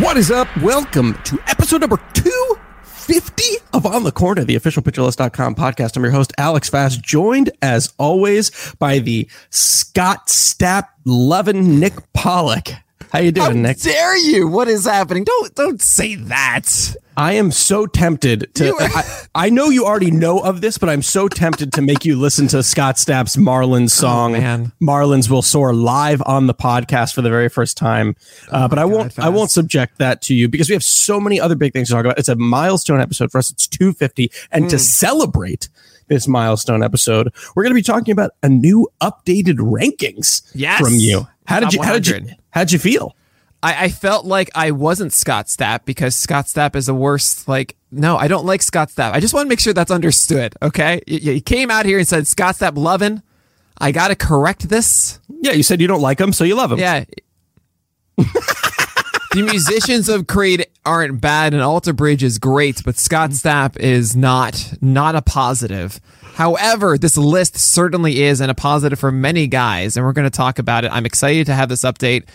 What is up? Welcome to episode number 250 of On the Corner, the official pitcherlist.com podcast. I'm your host, Alex Fast, joined as always by the Scott Stapp loving Nick Pollack. How you doing, How Nick? dare you? What is happening? Don't don't say that. I am so tempted to. You- I, I know you already know of this, but I'm so tempted to make you listen to Scott Stapp's Marlins song. Oh, man. Marlins will soar live on the podcast for the very first time. Uh, but I won't. God, I won't subject that to you because we have so many other big things to talk about. It's a milestone episode for us. It's 250, and Hmm. to celebrate this milestone episode, we're going to be talking about a new updated rankings Yes. from you. How did you? How did you? How'd you feel? I, I felt like I wasn't Scott Stapp because Scott Stapp is the worst. Like, no, I don't like Scott Stapp. I just want to make sure that's understood. Okay, you, you came out here and said Scott Stapp loving. I got to correct this. Yeah, you said you don't like him, so you love him. Yeah. the musicians of Creed aren't bad, and Alter Bridge is great, but Scott Stapp is not not a positive. However, this list certainly is, and a positive for many guys, and we're going to talk about it. I'm excited to have this update.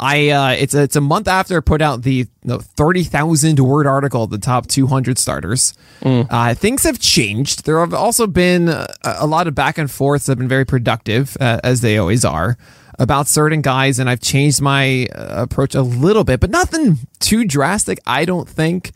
I uh, it's a, it's a month after I put out the no, thirty thousand word article, the top two hundred starters. Uh, things have changed. There have also been a, a lot of back and forths that have been very productive, uh, as they always are about certain guys, and I've changed my uh, approach a little bit, but nothing too drastic, I don't think.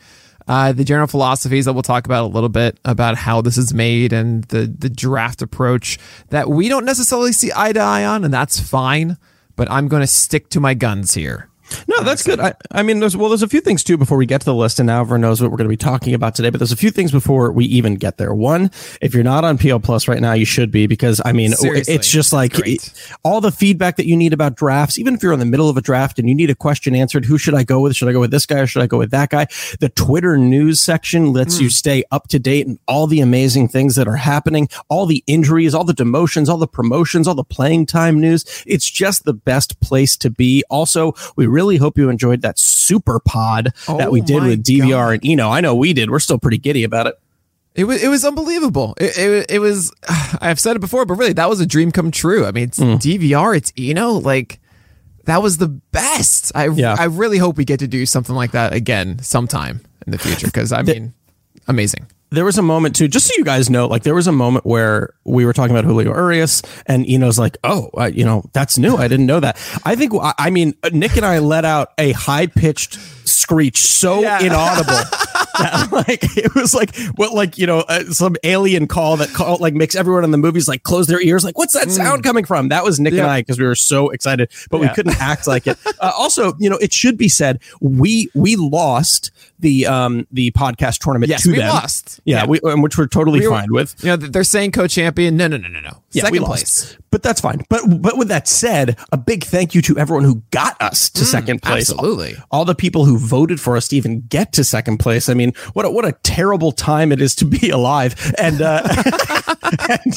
Uh, the general philosophies that we'll talk about a little bit about how this is made and the the draft approach that we don't necessarily see eye to eye on, and that's fine. But I'm going to stick to my guns here. No, that's good. I, I mean, there's well, there's a few things too before we get to the list, and now everyone knows what we're going to be talking about today. But there's a few things before we even get there. One, if you're not on PL Plus right now, you should be because I mean, Seriously, it's just like it- all the feedback that you need about drafts. Even if you're in the middle of a draft and you need a question answered, who should I go with? Should I go with this guy or should I go with that guy? The Twitter news section lets Hmm. you stay up to date and all the amazing things that are happening, all the injuries, all the demotions, all the promotions, all the playing time news. It's just the best place to be. Also, we really hope you enjoyed that super pod that we Oh did with DVR God. and Eno. I know we did. We're still pretty giddy about it. It was it was unbelievable. It, it, it was I've said it before, but really that was a dream come true. I mean, it's hmm. DVR, it's know like that was the best. I Yeah. I really hope we get to do something like that again sometime in the future because I mean, amazing. There was a moment too, just so you guys know, like there was a moment where we were talking about Julio Urias and Eno's like, oh, uh, you know, that's new. I didn't know that. I think, I, I mean, Nick and I let out a high pitched screech so Yeah. inaudible that like, it was like, what, like, you know, uh, some alien call that call, like makes everyone in the movies like close their ears. Like, what's that sound coming from? That was Nick and I because we were so excited, but we couldn't act like it. Uh, also, you know, it should be said, we, we lost the, um, the podcast tournament Yes, to we them. lost. Yeah, Yeah. We, and which we're totally We were- fine with. You know, they're saying co-champion. No, no, no, no, no. Yeah, Second place. but that's fine. But but with that said, a big thank you to everyone who got us to second place. Mm, absolutely. all the people who voted for us to even get to second place. I mean, what a, what a terrible time it is to be alive. And uh, and,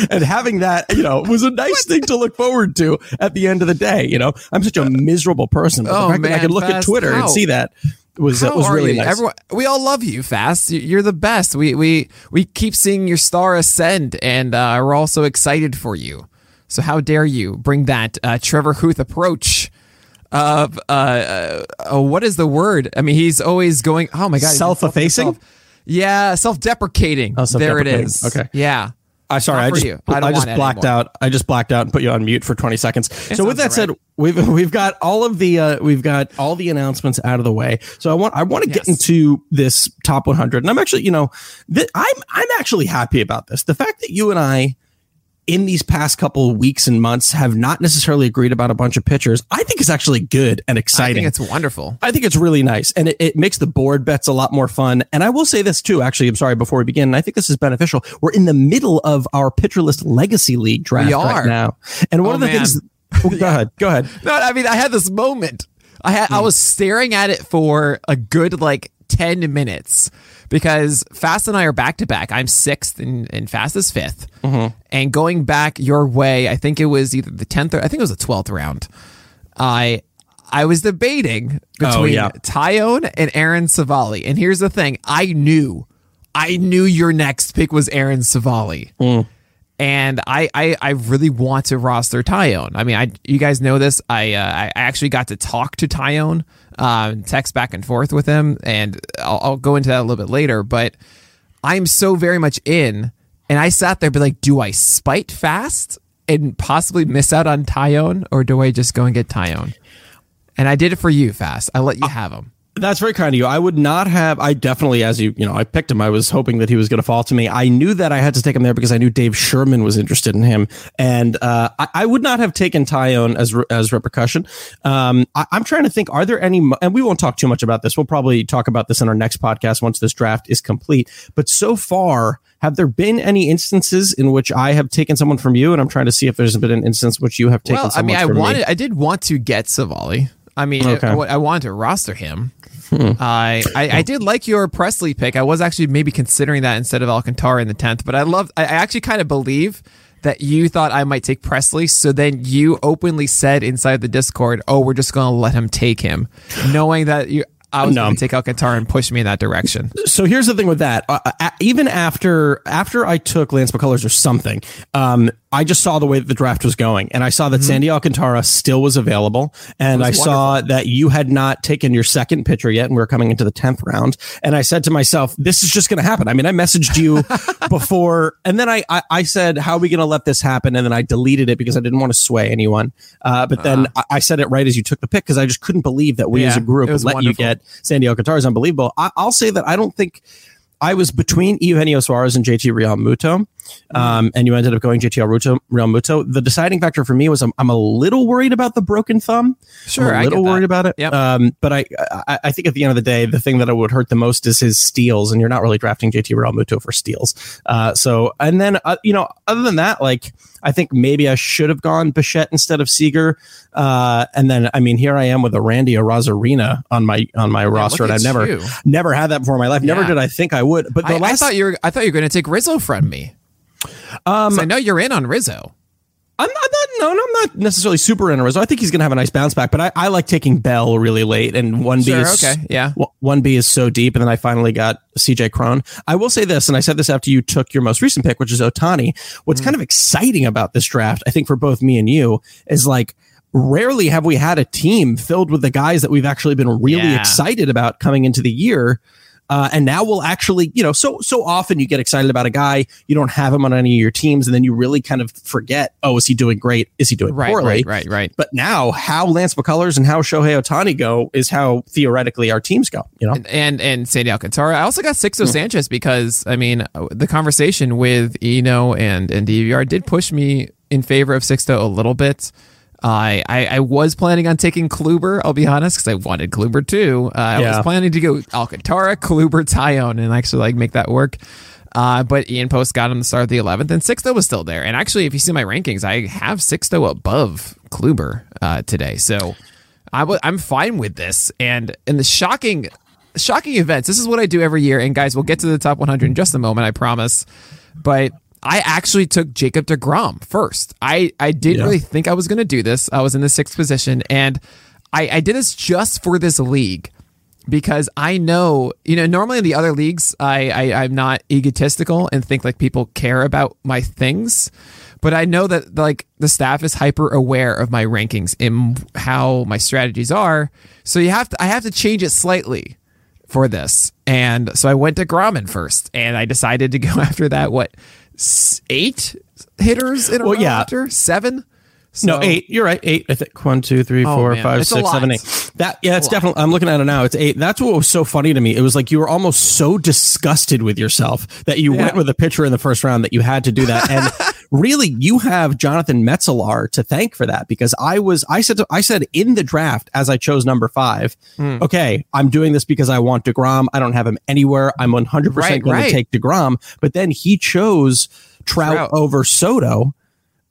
and having that, you know, was a nice thing to look forward to at the end of the day. You know, I'm such a miserable person, but Oh, the fact that I man, could look at Fast, Twitter and see that. was uh, How was really nice. Everyone, we all love you, Fast. You- You're the best. We we we keep seeing your star ascend, and uh, we're all so excited for you. So how dare you bring that uh, Trevor Huth approach of uh, uh, uh, what is the word? I mean, he's always going. Oh my god, Self-effacing? Yeah, self-deprecating. Oh, there it self-deprecating. is. Okay. Yeah. I sorry, I just you. I I, just blacked anymore. out. I just blacked out and put you on mute for 20 seconds. so with that sounds said, we've we've got all of the uh, we've got all the announcements out of the way. So I want I want to get into this top 100, and I'm actually you know th- I'm I'm actually happy about this. The fact that you and I in these past couple of weeks and months have not necessarily agreed about a bunch of pitchers, I think is actually good and I exciting. think it's wonderful. I think it's really nice and it, it makes the board bets a lot more fun. And I will say this too, actually, I'm sorry, before we begin, and I think this is beneficial. We're in the middle of our pitcher list legacy league draft We right now. And one Oh, of the man. things, oh, go ahead, go ahead. No, I mean, I had this moment. I had, Hmm. I was staring at it for a good like ten minutes because Fast and I are back to back. I'm sixth and, and Fast is 5th Mm-hmm. And going back your way, I think it was either the tenth or I think it was the twelfth round. I I was debating between Oh, yeah. Taijuan and Aaron Civale. And here's the thing: I knew, I knew your next pick was Aaron Civale Hmm. and I, I I really want to roster Taijuan. I mean, I you guys know this. I uh, I actually got to talk to Taijuan, um, text back and forth with him, and I'll, I'll go into that a little bit later. But I'm so very much in, and I sat there, be like, do I spite fast and possibly miss out on Taijuan, or do I just go and get Taijuan? And I did it for you, fast. I let you have him. That's very kind of you. I would not have. I definitely, as you, you know, I picked him. I was hoping that he was going to fall to me. I knew that I had to take him there because I knew Dave Sherman was interested in him, and uh, I, I would not have taken Taijuan as re- as repercussion. Um, I, I'm trying to think. Are there any? And we won't talk too much about this. We'll probably talk about this in our next podcast once this draft is complete. But so far, have there been any instances in which I have taken someone from you? And I'm trying to see if there's been an instance which you have taken. Well, I mean, I from me. wanted, I did want to get Civale. I mean, Okay. I, I wanted to roster him. Hmm. I, I did like your Presley pick. I was actually maybe considering that instead of Alcantara in the tenth, but I love. I actually kind of believe that you thought I might take Presley, so then you openly said inside the Discord, "Oh, we're just going to let him take him," knowing that you. I was No. going to take Alcantara and push me in that direction. so here's the thing with that. Uh, uh, even after after I took Lance McCullers or something, um, I just saw the way that the draft was going, and I saw that Sandy Alcantara still was available, and I was saw that you had not taken your second pitcher yet, and we are coming into the tenth round. And I said to myself, "This is just going to happen." I mean, I messaged you before, and then I, I I said, "How are we going to let this happen?" And then I deleted it because I didn't want to sway anyone. Uh, but then I, I said it right as you took the pick because I just couldn't believe that we Yeah, as a group was let wonderful. you get Sandy Alcantara is unbelievable. I, I'll say that I don't think I was between Eugenio Suarez and JT Realmuto, um, and you ended up going JT Real Realmuto. The deciding factor for me was I'm, I'm a little worried about the broken thumb. Sure, I'm a I little worried about it. Yep. Um, but I, I I think at the end of the day, the thing that would hurt the most is his steals, and you're not really drafting JT Realmuto for steals. Uh, so and then uh, you know, other than that, like I think maybe I should have gone Bichette instead of Seager. Uh, and then I mean, here I am with a Randy Arozarena on my on my roster, and I've never you. never had that before in my life. Never did I think I would. But the I, I last thought you were. I thought you were going to take Rizzo from me. Um, I know you're in on Rizzo. I'm not, I'm not no, I'm not necessarily super in Rizzo. I think he's going to have a nice bounce back, but I, I like taking Bell really late, and one B Sure, is okay, yeah. one B is so deep, and then I finally got CJ Cron. I will say this, and I said this after you took your most recent pick, which is Ohtani. What's kind of exciting about this draft, I think, for both me and you, is like. Rarely have we had a team filled with the guys that we've actually been really Yeah. excited about coming into the year. Uh, and now we'll actually, you know, so so often you get excited about a guy, you don't have him on any of your teams, and then you really kind of forget, oh, is he doing great? Is he doing Right, poorly? right, right, right. But now, how Lance McCullers and how Shohei Ohtani go is how theoretically our teams go. You know, and and Sandy Alcantara. I also got Sixto Hmm. Sanchez because I mean the conversation with Eno and and DVR did push me in favor of Sixto a little bit. I, I I was planning on taking Kluber. I'll be honest because I wanted Kluber too. Uh, I Yeah. was planning to go Alcantara, Kluber, Taijuan, and actually like make that work. Uh, but Ian Post got him the start of the 11th, and Sixto was still there. And actually, if you see my rankings, I have Sixto above Kluber uh, today. So I w- I'm fine with this. And in the shocking, shocking events, this is what I do every year. And guys, we'll get to the top 100 in just a moment, I promise. But I actually took Jacob DeGrom first. I, I didn't Yeah. really think I was going to do this. I was in the sixth position, and I, I did this just for this league. because I know, you know, normally in the other leagues, I, I I'm not egotistical and think like people care about my things, but I know that like the staff is hyper aware of my rankings and how my strategies are. So you have to I have to change it slightly for this, and so I went to Grommen first, and I decided to go after that. What eight hitters in a Well, row yeah. after seven? No, eight. You're right. Eight. I think one, two, three, Oh, four, man. five, It's six, seven, eight. That yeah, it's definitely. I'm looking at it now. It's eight. That's what was so funny to me. It was like you were almost so disgusted with yourself that you went with a pitcher in the first round that you had to do that. And really, you have Jonathan Metzelar to thank for that because I was. I said. To, I said in the draft as I chose number five. Hmm. Okay, I'm doing this because I want Degrom. I don't have him anywhere. I'm 100 Right, percent going right. to take Degrom. But then he chose Trout, Trout. over Soto.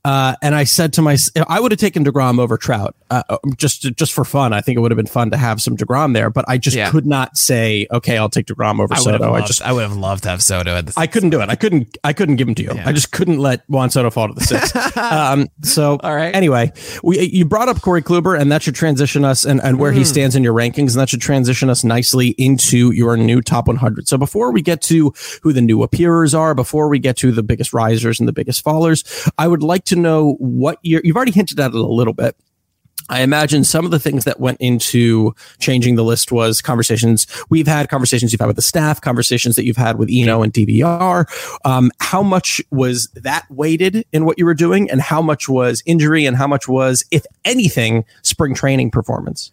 Uh, and I said to myself, I would have taken Degrom over Trout, uh, just just for fun. I think it would have been fun to have some Degrom there, but I just Yeah. could not say, okay, I'll take Degrom over I Soto. I just I would have loved to have Soto at the I couldn't do it. I couldn't. I couldn't give him to you. I just couldn't let Juan Soto fall to the six. um, so, All right. Anyway, we you brought up Corey Kluber, and that should transition us and, and where he stands in your rankings, and that should transition us nicely into your new top 100. So, before we get to who the new appearers are, before we get to the biggest risers and the biggest fallers, I would like to know what you've already hinted at it a little bit. I imagine some of the things that went into changing the list was conversations we've had, conversations you've had with the staff, conversations that you've had with Eno and DVR. Um, how much was that weighted in what you were doing, and how much was injury, and how much was, if anything, spring training performance?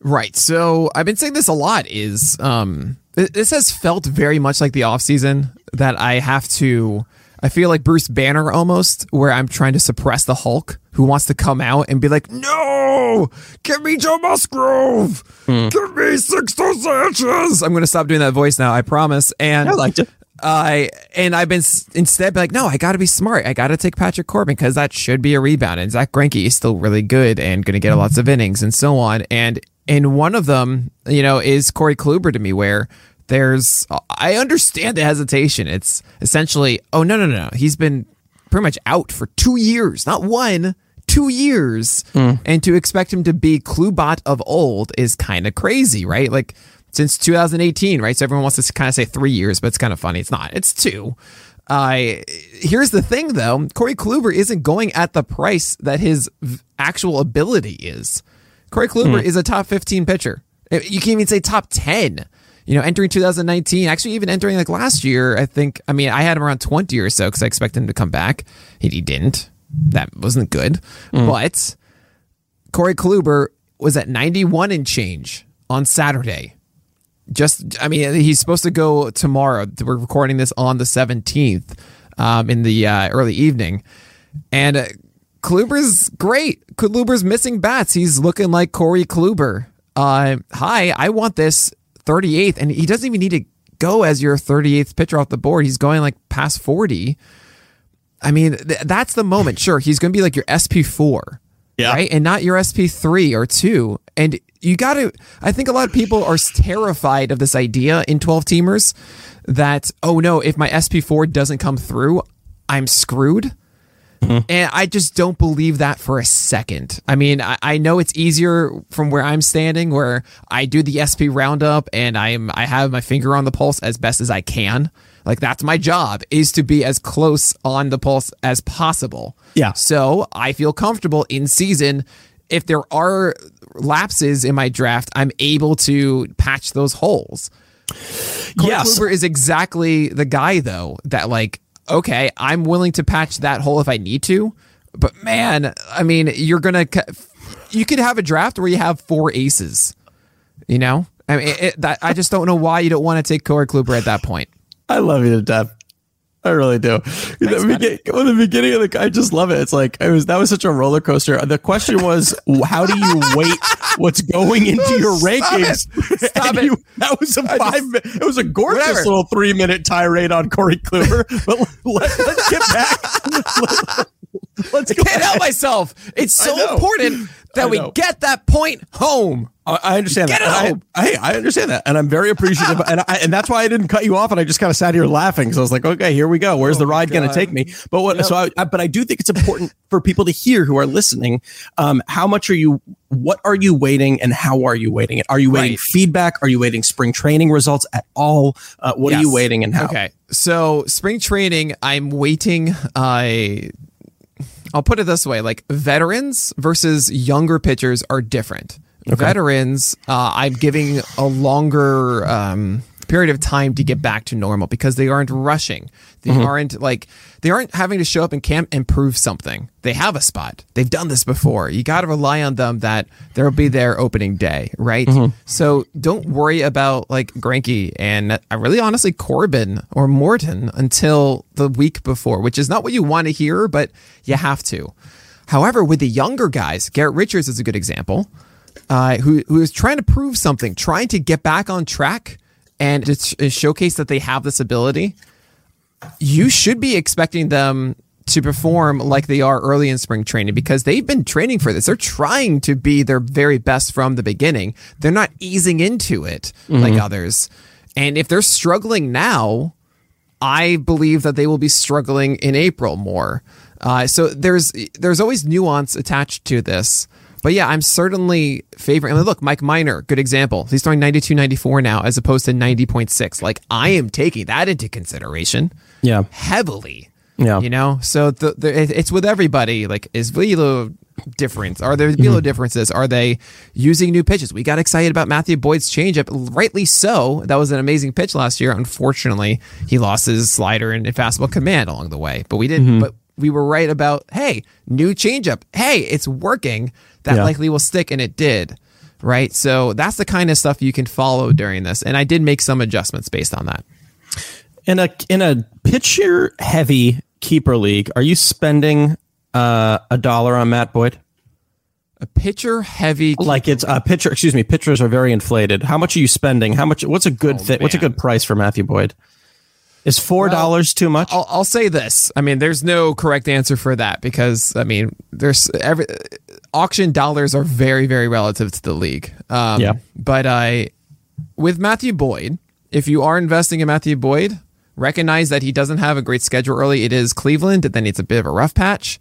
Right. So I've been saying this a lot is um this has felt very much like the off season that I have to I feel like Bruce Banner almost where I'm trying to suppress the Hulk who wants to come out and be like, "No! Give me Joe Musgrove. Hmm. Give me Sixto Sanchez." I'm going to stop doing that voice now, I promise. And I liked it. I and I've been instead like, no, I got to be smart. I got to take Patrick Corbin because that should be a rebound. And Zach Greinke is still really good and going to get lots of innings and so on. And and one of them, you know, is Corey Kluber to me, where there's I understand the hesitation. It's essentially, oh no no no, no. he's been pretty much out for two years, not one. Two years, and to expect him to be Klubot of old is kind of crazy, right? Like since 2018, right? So everyone wants to kind of say three years, but it's kind of funny. It's not. It's two. Uh, here's the thing, though. Corey Kluber isn't going at the price that his v- actual ability is. Corey Kluber is a top 15 pitcher. Uh, You can't even say top 10. You know, entering 2019, actually even entering like last year, I think. I mean, I had him around 20 or so because I expected him to come back. He, he didn't. That wasn't good. But Corey Kluber was at 91 and change on Saturday. Just, I mean, he's supposed to go tomorrow. We're recording this on the 17th um, in the uh, early evening. And uh, Kluber's great. Kluber's missing bats. He's looking like Corey Kluber. Uh, hi, I want this 38th. And he doesn't even need to go as your 38th pitcher off the board. He's going like past 40. I mean, th- that's the moment. Sure, he's going to be like your SP4 Yeah. right? And not your SP3 or 2. And you got to, I think a lot of people are terrified of this idea in 12 teamers that, oh no, if my SP4 doesn't come through, I'm screwed. Mm-hmm. And I just don't believe that for a second. I mean, I, I know it's easier from where I'm standing, where I do the SP roundup and I'm I have my finger on the pulse as best as I can. Like that's my job is to be as close on the pulse as possible. Yeah. So I feel comfortable in season. If there are lapses in my draft, I'm able to patch those holes. Corey Yes. Kluber is exactly the guy though that like okay, I'm willing to patch that hole if I need to, but man, I mean, you're gonna you could have a draft where you have four aces, you know. I mean, it, it- that, I just don't know why you don't want to take Corey Kluber at that point. I love you to death. I really do. the, begin- well, the beginning of the, I just love it. It's like it was that was such a roller coaster. The question was, how do you weight what's going into your rankings? Stop And it. you- that was a five. mi- It was a gorgeous Whatever. little three minute tirade on Corey Kluber. But let, us get back. Let, us go Can't help myself. It's so important. That I we know. get that point home. I I understand Get that. it And I, hey, I understand that, and I'm very appreciative, and I, and that's why I didn't cut you off, and I just kind of sat here laughing. So I was like, okay, here we go. Where's the ride going to take me? But what? So, I, I, but I do think it's important for people to hear who are listening. Um, how much are you? What are you waiting, and how are you waiting it? Are you waiting Right. feedback? Are you waiting spring training results at all? Uh, what are you waiting, and how? Okay. So spring training, I'm waiting. I I'll put it this way: like veterans versus younger pitchers are different. Veterans, uh, I'm giving a longer um, period of time to get back to normal because they aren't rushing. They aren't like they aren't having to show up in camp and prove something. They have a spot. They've done this before. You got to rely on them that they'll be there opening day, right? So don't worry about like Greinke and uh, really honestly Corbin or Morton until the week before, which is not what you want to hear, but you have to. However, with the younger guys, Garrett Richards is a good example, uh, who who is trying to prove something, trying to get back on track and to sh- showcase that they have this ability. You should be expecting them to perform like they are early in spring training because they've been training for this. They're trying to be their very best from the beginning. They're not easing into it like others. And if they're struggling now, I believe that they will be struggling in April more. Uh, so there's there's always nuance attached to this. But yeah, I'm certainly favoring. I mean, look, Mike Minor, good example. He's throwing 92, 94 now as opposed to 90.6. Like I am taking that into consideration Yeah. heavily. Yeah. You know, so the, the it's with everybody. Like, is velo difference? Are there velo mm-hmm. differences? Are they using new pitches? We got excited about Matthew Boyd's changeup, rightly so. That was an amazing pitch last year. Unfortunately, he lost his slider and fastball command along the way. But we didn't. Mm-hmm. But we were right about hey, new changeup. Hey, it's working. That Yeah. likely will stick, and it did. Right. So that's the kind of stuff you can follow during this. And I did make some adjustments based on that. In a in a pitcher heavy keeper league, are you spending uh, a dollar on Matt Boyd? A pitcher heavy Like it's a pitcher. Excuse me. Pitchers are very inflated. How much are you spending? How much? What's a good fit? What's a Oh, good price for Matthew Boyd? Is four dollars too much? I'll, I'll say this. I mean, there's no correct answer for that because I mean, there's every auction dollars are very, very relative to the league. Um, Yeah. But I, with Matthew Boyd, if you are investing in Matthew Boyd, recognize that he doesn't have a great schedule early. It is Cleveland, and then it's a bit of a rough patch,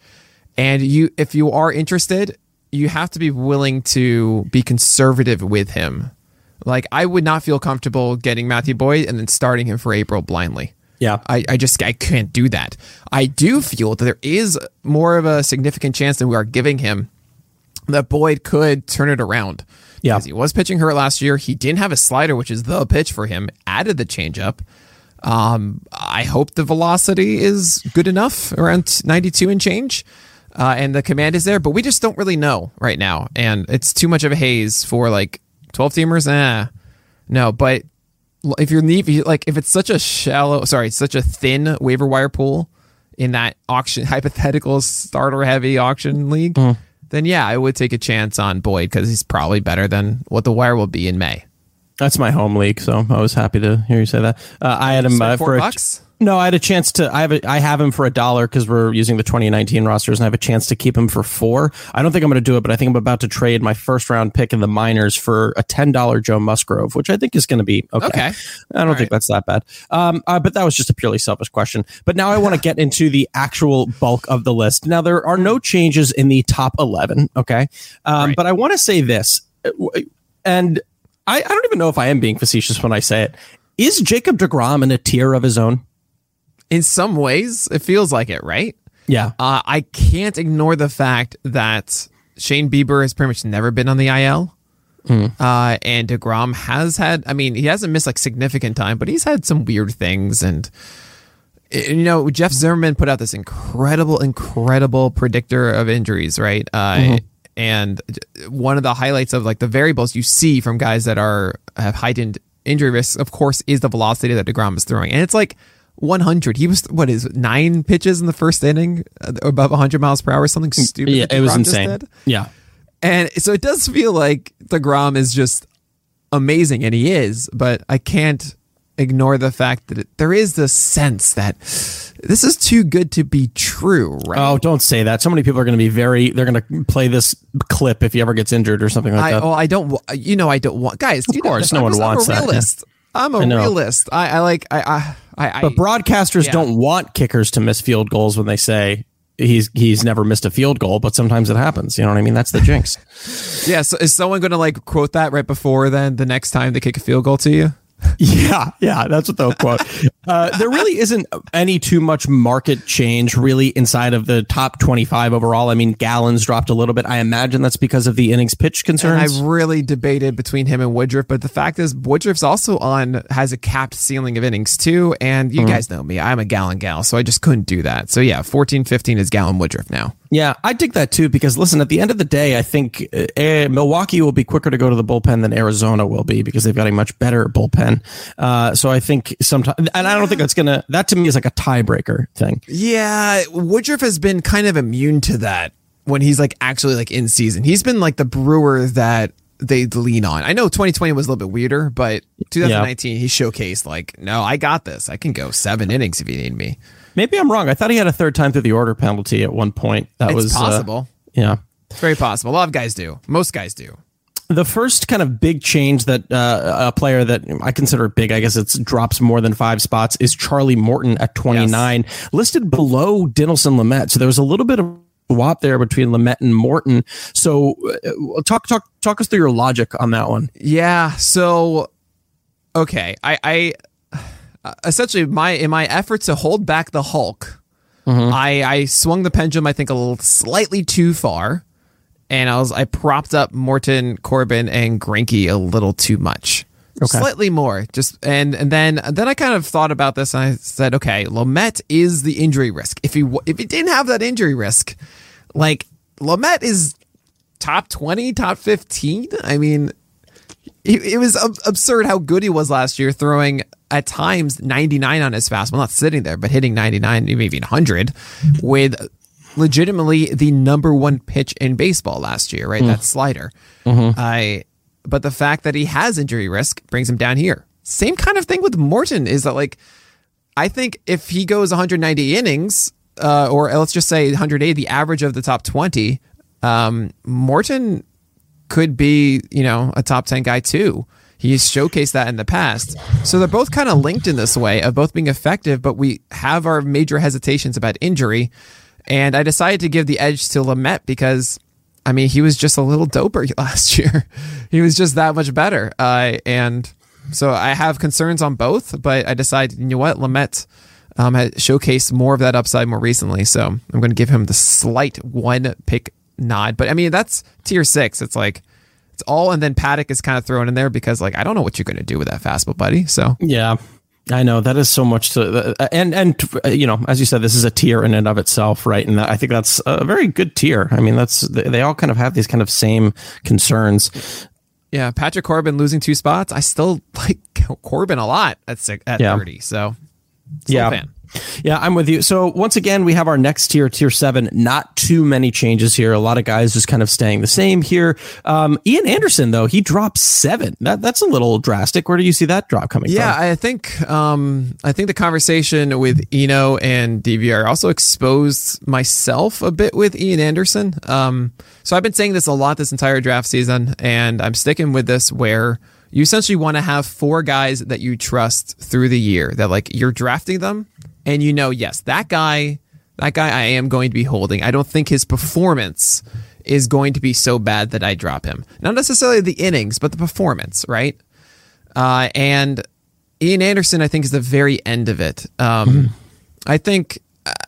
and you, if you are interested, you have to be willing to be conservative with him. Like I would not feel comfortable getting Matthew Boyd and then starting him for April blindly. Yeah. I, I just I can't do that. I do feel that there is more of a significant chance than we are giving him that Boyd could turn it around. Yeah. Because he was pitching hurt last year. He didn't have a slider, which is the pitch for him, added the changeup. Um, I hope the velocity is good enough around 92 and change. Uh, and the command is there, but we just don't really know right now. And it's too much of a haze for like 12 teamers. Eh, no, but if you're need- if you- like if it's such a shallow sorry such a thin waiver wire pool in that auction hypothetical starter heavy auction league then yeah i would take a chance on boyd because he's probably better than what the wire will be in may That's my home league, so I was happy to hear you say that. Uh, I had him uh, four for a, bucks? No. I had a chance to. I have a, I have him for a dollar because we're using the 2019 rosters, and I have a chance to keep him for four. I don't think I'm going to do it, but I think I'm about to trade my first round pick in the minors for a ten dollar Joe Musgrove, which I think is going to be okay. Okay. I don't think that's that bad. Um, uh, but that was just a purely selfish question. But now I want to get into the actual bulk of the list. Now there are no changes in the top 11. Okay. Um, Right. But I want to say this, uh, and I, I don't even know if I am being facetious when I say it. Is Jacob DeGrom in a tier of his own? In some ways it feels like it right Yeah. uh, i can't ignore the fact that shane bieber has pretty much never been on the il Uh, and DeGrom has had, I mean, he hasn't missed like significant time, but he's had some weird things. And, you know, Jeff Zimmerman put out this incredible, incredible predictor of injuries, right? Uh, And one of the highlights of like the variables you see from guys that are have heightened injury risks, of course, is the velocity that DeGrom is throwing. And it's like 100. He was, what is it, nine pitches in the first inning, uh, above 100 miles per hour, something stupid. Yeah, that it was insane. Yeah. And so it does feel like deGrom is just amazing, and he is, but I can't ignore the fact that it, there is this sense that this is too good to be true, right? Oh, don't say that. So many people are going to be very. They're going to play this clip if he ever gets injured or something like I, that. oh, I don't. You know, I don't want guys. Of course, no one wants that, realist. I'm a realist. I, I like. I. I. I, but broadcasters yeah. don't want kickers to miss field goals when they say he's he's never missed a field goal, but sometimes it happens. You know what I mean? That's the jinx. yeah. So is someone going to like quote that right before then the next time they kick a field goal to you? Yeah, yeah, that's what they'll quote. Uh, there really isn't any too much market change really inside of the top 25 overall. I mean, Gallen's dropped a little bit. I imagine that's because of the innings pitch And concerns. I really debated between him and Woodruff, but the fact is Woodruff's also on has a capped ceiling of innings too. And you guys know me, I'm a gallon gal, so I just couldn't do that. So yeah, 14, 15 is Gallen Woodruff now. yeah, I dig that too because listen, at the end of the day, I think uh, Milwaukee will be quicker to go to the bullpen than Arizona will be because they've got a much better bullpen. Uh, so I think sometimes, and I don't think that's gonna. That to me is like a tiebreaker thing. Yeah, Woodruff has been kind of immune to that when he's like actually like in season. He's been like the brewer that they lean on. I know 2020 was a little bit weirder, but 2019 he showcased like, no, I got this. I can go seven innings if you need me. Maybe I'm wrong. I thought he had a third time through the order penalty at one point. That It's was uh, possible. yeah. It's very possible. A lot of guys do. Most guys do. The first kind of big change that uh, a player that I consider big, I guess it's drops more than five spots, is Charlie Morton at 29, listed below Dinelson Lamet. So there was a little bit of swap there between Lamet and Morton. So uh, talk talk talk us through your logic on that one. Yeah. So, okay, I, I uh, essentially my in my effort to hold back the Hulk, I I swung the pendulum I think a little slightly too far, and I was I propped up Morton, Corbin, and Greinke a little too much. Okay. Slightly more, just and and then then I kind of thought about this and I said, okay, Lamet is the injury risk. If he if he didn't have that injury risk, like Lamet is top twenty, top fifteen. I mean, it, it was ab- absurd how good he was last year, throwing at times 99 on his fastball, not sitting there, but hitting 99, maybe even 100, with legitimately the number one pitch in baseball last year, right? That slider. I, but the fact that he has injury risk brings him down here. Same kind of thing with Morton is that like, I think if he goes 190 innings, uh, or let's just say 180, the average of the top 20, um, Morton could be, you know, a top 10 guy too. He's showcased that in the past. So they're both kind of linked in this way of both being effective, but we have our major hesitations about injury. And I decided to give the edge to Lamet because, I mean, he was just a little doper last year. he was just that much better. Uh, and so I have concerns on both, but I decided, you know what, Lamet um, showcased more of that upside more recently. So I'm going to give him the slight one pick nod. But I mean, that's tier six. It's like, it's all, and then Paddock is kind of thrown in there because, like, I don't know what you're going to do with that fastball, buddy. So Yeah. I know that is so much to, uh, and and uh, you know, as you said, this is a tier in and of itself, right? And I think that's a very good tier. I mean, that's they they all kind of have these kind of same concerns. yeah, Patrick Corbin losing two spots. I still like Corbin a lot at six, at Yeah. 30. So, Yeah. fan. Yeah, I'm with you. So once again, we have our next tier, tier seven. Not too many changes here. A lot of guys just kind of staying the same here. Um, Ian Anderson, though, he dropped seven. That that's a little drastic. Where do you see that drop coming Yeah, from? I think um, I think the conversation with Eno and DVR also exposed myself a bit with Ian Anderson. Um, so I've been saying this a lot this entire draft season, and I'm sticking with this where you essentially want to have four guys that you trust through the year that like you're drafting them, and you know, yes, that guy, that guy, I am going to be holding. I don't think his performance is going to be so bad that I drop him. Not necessarily the innings, but the performance, right? Uh, and Ian Anderson, I think, is the very end of it. Um, I think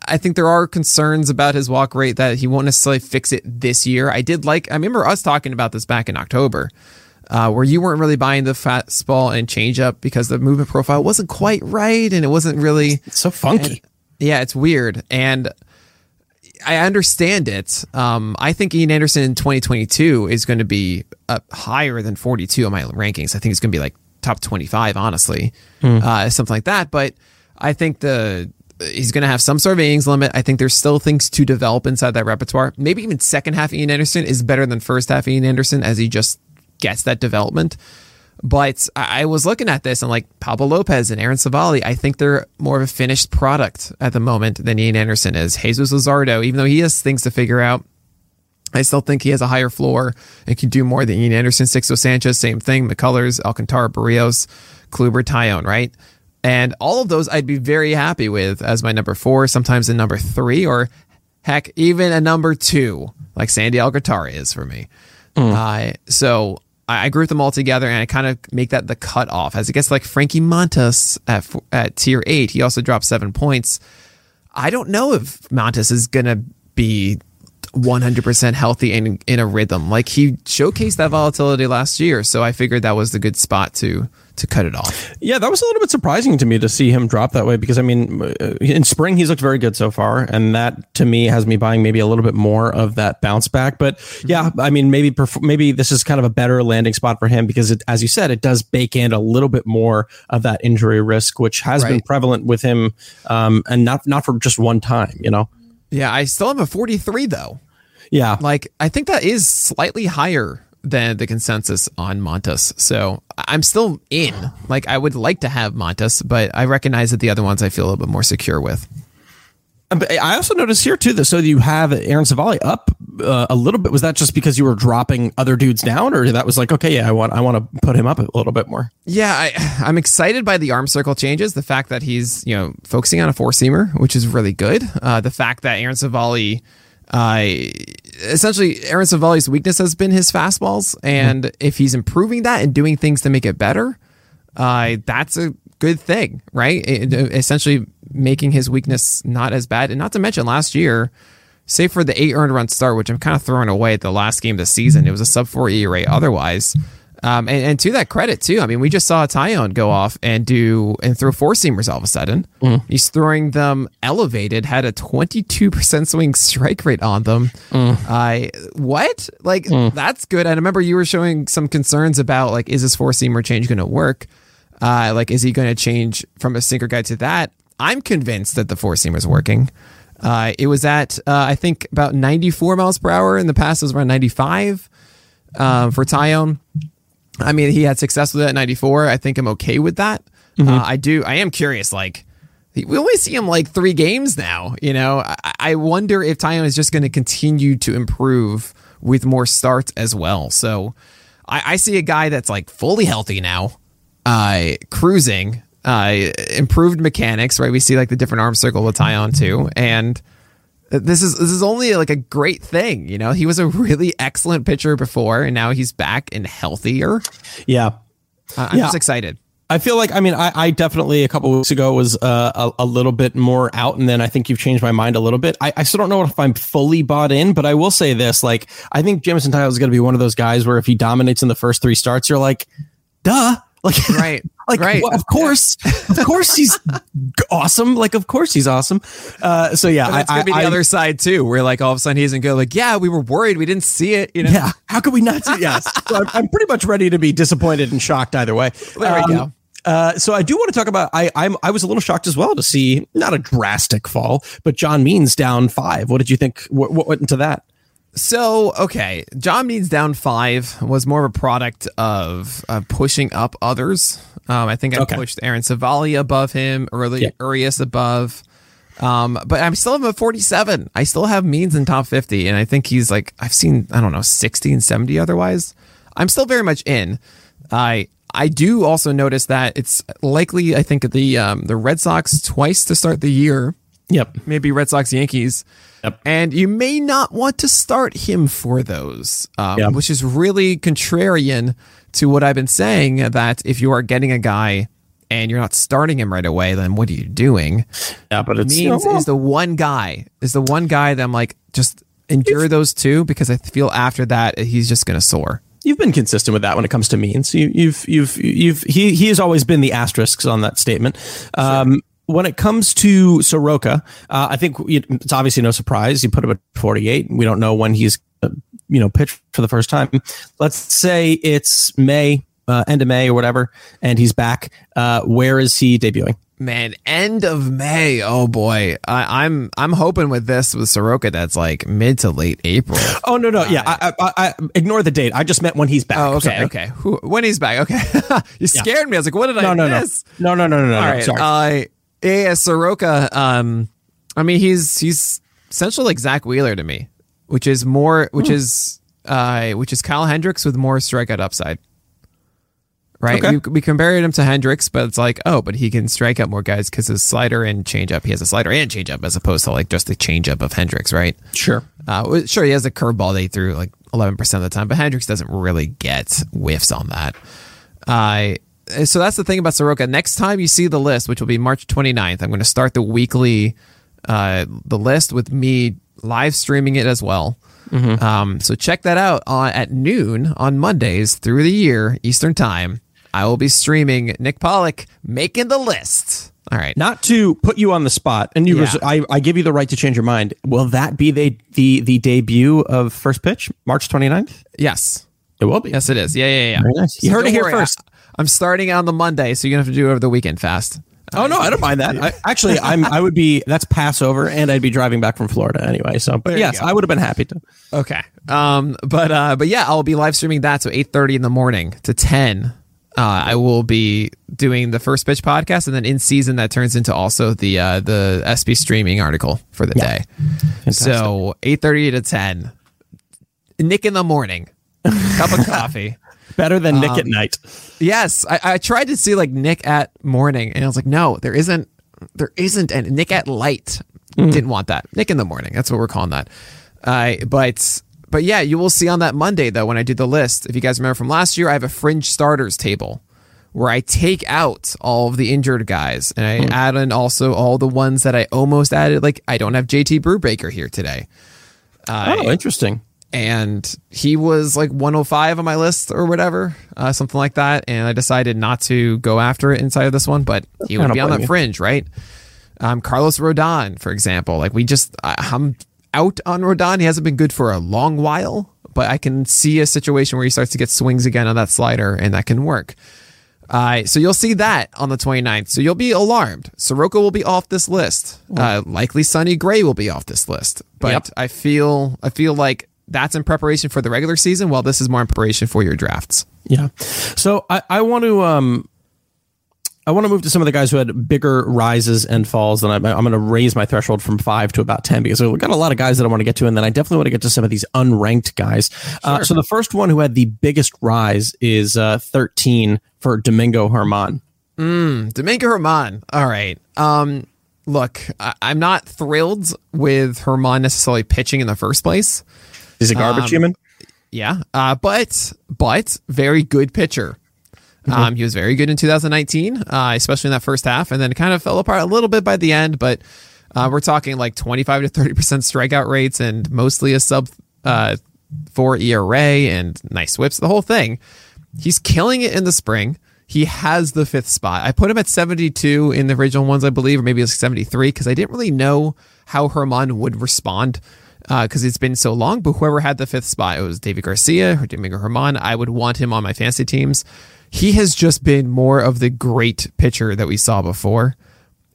I think there are concerns about his walk rate that he won't necessarily fix it this year. I did like I remember us talking about this back in October, uh, where you weren't really buying the fastball and changeup because the movement profile wasn't quite right and it wasn't really It's so funky. yeah, it's weird. And I understand it. Um, I think Ian Anderson in 2022 is going to be up higher than 42 on my rankings. I think it's going to be like top 25, honestly, uh, something like that. But I think the he's going to have some sort of innings limit. I think there's still things to develop inside that repertoire. Maybe even second half Ian Anderson is better than first half Ian Anderson as he just gets that development. But I, was looking at this and like Pablo Lopez and Aaron Civale, I think they're more of a finished product at the moment than Ian Anderson is. Jesus Luzardo, even though he has things to figure out, I still think he has a higher floor and can do more than Ian Anderson. Sixto Sanchez, same thing. McCullers, Alcantara, Barrios, Kluber, Taijuan, right? And all of those I'd be very happy with as my number four, sometimes a number three, or heck, even a number two, like Sandy Alcantara is for me. Mm. Uh, so I, group them all together and I kind of make that the cutoff. As it gets like Frankie Montas at, at tier eight, he also dropped seven points. I don't know if Montas is going to be 100% healthy and in a rhythm. Like he showcased that volatility last year, so I figured that was the good spot to to cut it off. Yeah, that was a little bit surprising to me to see him drop that way because I mean, uh, in spring he's looked very good so far, and that to me has me buying maybe a little bit more of that bounce back. But yeah, I mean, maybe maybe this is kind of a better landing spot for him because, it, as you said, it does bake in a little bit more of that injury risk, which has right. been prevalent with him, um, and not not for just one time, you know. Yeah, I still have a 43 though. Yeah. Like I think that is slightly higher than the consensus on Montas. So I'm still in. Like I would like to have Montas, but I recognize that the other ones I feel a little bit more secure with. But I also noticed here too that so you have Aaron Civale up uh, a little bit. Was that just because you were dropping other dudes down, or that was like okay, yeah, I want I want to put him up a little bit more? Yeah, I, I'm excited by the arm circle changes. The fact that he's you know focusing on a four seamer, which is really good. Uh, the fact that Aaron Civale uh, essentially, Aaron Civale's weakness has been his fastballs, and mm-hmm. if he's improving that and doing things to make it better, uh, that's a good thing, right? It, essentially, making his weakness not as bad, and not to mention last year, save for the eight earned run start, which I'm kind of throwing away at the last game of the season, it was a sub four ERA otherwise. Um, and, and, to that credit too, I mean, we just saw Taillon go off and do and throw four seamers all of a sudden. Mm. He's throwing them elevated, had a 22% swing strike rate on them. Mm. I what? Like mm. that's good. I remember you were showing some concerns about like, is this four seamer change going to work? Uh, like, is he going to change from a sinker guy to that? I'm convinced that the four seam is working. Uh, it was at uh, I think about 94 miles per hour. In the past, it was around 95 uh, for Taillon. I mean, he had success with it at 94. I think I'm okay with that. Mm-hmm. Uh, I do. I am curious. Like, we only see him like three games now. You know, I, I wonder if Taillon is just going to continue to improve with more starts as well. So I, I see a guy that's like fully healthy now, uh, cruising, uh, improved mechanics. Right, we see like the different arm circle with on too, and this is this is only like a great thing, you know. He was a really excellent pitcher before, and now he's back and healthier. Yeah, uh, I'm yeah. just excited. I feel like I mean I, I definitely a couple weeks ago was uh, a, a little bit more out, and then I think you've changed my mind a little bit. I, I still don't know if I'm fully bought in, but I will say this: like I think Jameson Taillon is going to be one of those guys where if he dominates in the first three starts, you're like, duh, like right. Like, right. Well, of course, of course he's awesome. Like, of course he's awesome. Uh, so yeah, but it's gonna I, be the I, other side too, where like all of a sudden he isn't good. like, yeah, we were worried, we didn't see it. You know? Yeah. How could we not see? Yes. so I'm, I'm, pretty much ready to be disappointed and shocked either way. There um, we go. Uh, so I do want to talk about. I I'm I was a little shocked as well to see not a drastic fall, but John Means down five. What did you think? What, what went into that? So, okay, John Means down five was more of a product of uh, pushing up others. Um, I think I okay. pushed Aaron Civale above him, early yeah. Urias above. Um, but I'm still at 47. I still have Means in top 50, and I think he's like I've seen I don't know 60 and 70 otherwise. I'm still very much in. I I do also notice that it's likely I think the um, the Red Sox twice to start the year. Yep. Maybe Red Sox Yankees. Yep. And you may not want to start him for those, um, yep. which is really contrarian to what I've been saying that if you are getting a guy and you're not starting him right away, then what are you doing? Yeah, but it's means you know, is the one guy is the one guy that I'm like just endure those two because I feel after that he's just gonna soar. You've been consistent with that when it comes to means. You, you've you've you've he he has always been the asterisks on that statement. Um, sure when it comes to Soroka, uh, I think it's obviously no surprise. He put him at 48. We don't know when he's, uh, you know, pitched for the first time. Let's say it's May, uh, end of May or whatever, and he's back. Uh, where is he debuting? Man, end of May. Oh boy, I, I'm I'm hoping with this with Soroka that's like mid to late April. Oh no no yeah I, I, I ignore the date. I just meant when he's back. Oh, okay, Sorry. okay. Who, when he's back, okay. you scared me. I was like, what did No I no no miss? no no no no no. All no. right. Sorry. Uh, yeah, Soroka. Um, I mean, he's he's essentially like Zach Wheeler to me, which is more, which is uh, which is Kyle Hendricks with more strikeout upside. Right. Okay. We, we compared him to Hendricks, but it's like, oh, but he can strike out more guys because his slider and changeup. He has a slider and changeup as opposed to like just the changeup of Hendricks, right? sure. Uh, sure, he has a curveball they threw like 11% of the time, but Hendricks doesn't really get whiffs on that. Uh, so that's the thing about Soroka. Next time you see the list, which will be March 29th, I'm going to start the weekly, uh, the list with me live streaming it as well. Um, so check that out on, at noon on Mondays through the year, Eastern Time. I will be streaming Nick Pollack making the list. All right. Not to put you on the spot, and you, Yeah. res- I, I give you the right to change your mind. Will that be the the the debut of first pitch, March 29th? Yes. It will be. Yes, it is. Yeah, yeah, yeah. Nice. You heard it here worry, first. I, am starting on the Monday, so you're gonna have to do it over the weekend fast. Oh no, I don't mind that. I, actually, I'm I would be that's Passover, and I'd be driving back from Florida anyway. So, but you yes. I would have been happy to. Okay. Um, but uh, but yeah, I'll be live streaming that. So 8:30 in the morning to 10. Uh, I will be doing the first pitch podcast, and then in season that turns into also the uh, the SP streaming article for the day. So 8:30 to 10. Nick in the morning, cup of coffee. Better than Nick Um, at night. Yes, I, I tried to see like Nick at morning, and I was like, no, there isn't, there isn't, and Nick at light didn't want that. Nick in the morning, that's what we're calling that. Uh, but but yeah, you will see on that Monday though when I do the list. If you guys remember from last year, I have a fringe starters table where I take out all of the injured guys and I add in also all the ones that I almost added. Like I don't have JT Brubaker here today oh, interesting. And he was like 105 on my list or whatever, uh, something like that. And I decided not to go after it inside of this one, but he would be on that you. fringe, right? Um, Carlos Rodon, for example, like we just, I, I'm out on Rodon. He hasn't been good for a long while, but I can see a situation where he starts to get swings again on that slider, and that can work. Uh, so you'll see that on the 29th. So you'll be alarmed. Soroka will be off this list. Uh, likely Sonny Gray will be off this list. But Yep. I feel I feel like that's in preparation for the regular season, while this is more in preparation for your drafts. Yeah. So I, I want to um I want to move to some of the guys who had bigger rises and falls, and I'm, I'm going to raise my threshold from five to about ten because we've got a lot of guys that I want to get to, and then I definitely want to get to some of these unranked guys. Uh, so the first one who had the biggest rise is uh, 13 for Domingo Germán. Domingo Germán. All right. Um, look, I, I'm not thrilled with Germán necessarily pitching in the first place. He's a garbage human. Yeah, uh, but but very good pitcher. Um, he was very good in 2019, uh, especially in that first half, and then kind of fell apart a little bit by the end. But uh, we're talking like 25 to 30 percent strikeout rates, and mostly a sub uh, four ERA and nice whips, the whole thing. He's killing it in the spring. He has the fifth spot. I put him at 72 in the original ones, I believe, or maybe it was 73 because I didn't really know how Germán would respond because it's been so long. But whoever had the fifth spot, it was Deivi Garcia or Domingo Germán. I would want him on my fantasy teams. He has just been more of the great pitcher that we saw before.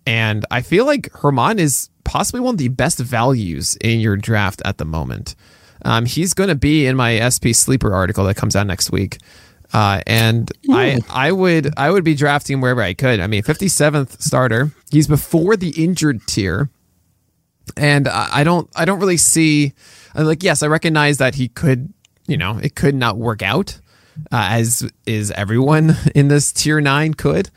And I feel like Germán is possibly one of the best values in your draft at the moment. Um, he's going to be in my SP sleeper article that comes out next week. Uh, and I, I would, I would be drafting wherever I could. I mean, 57th starter. He's before the injured tier and I don't I don't really see uh, like yes I recognize that he could you know it could not work out uh, as is everyone in this tier nine could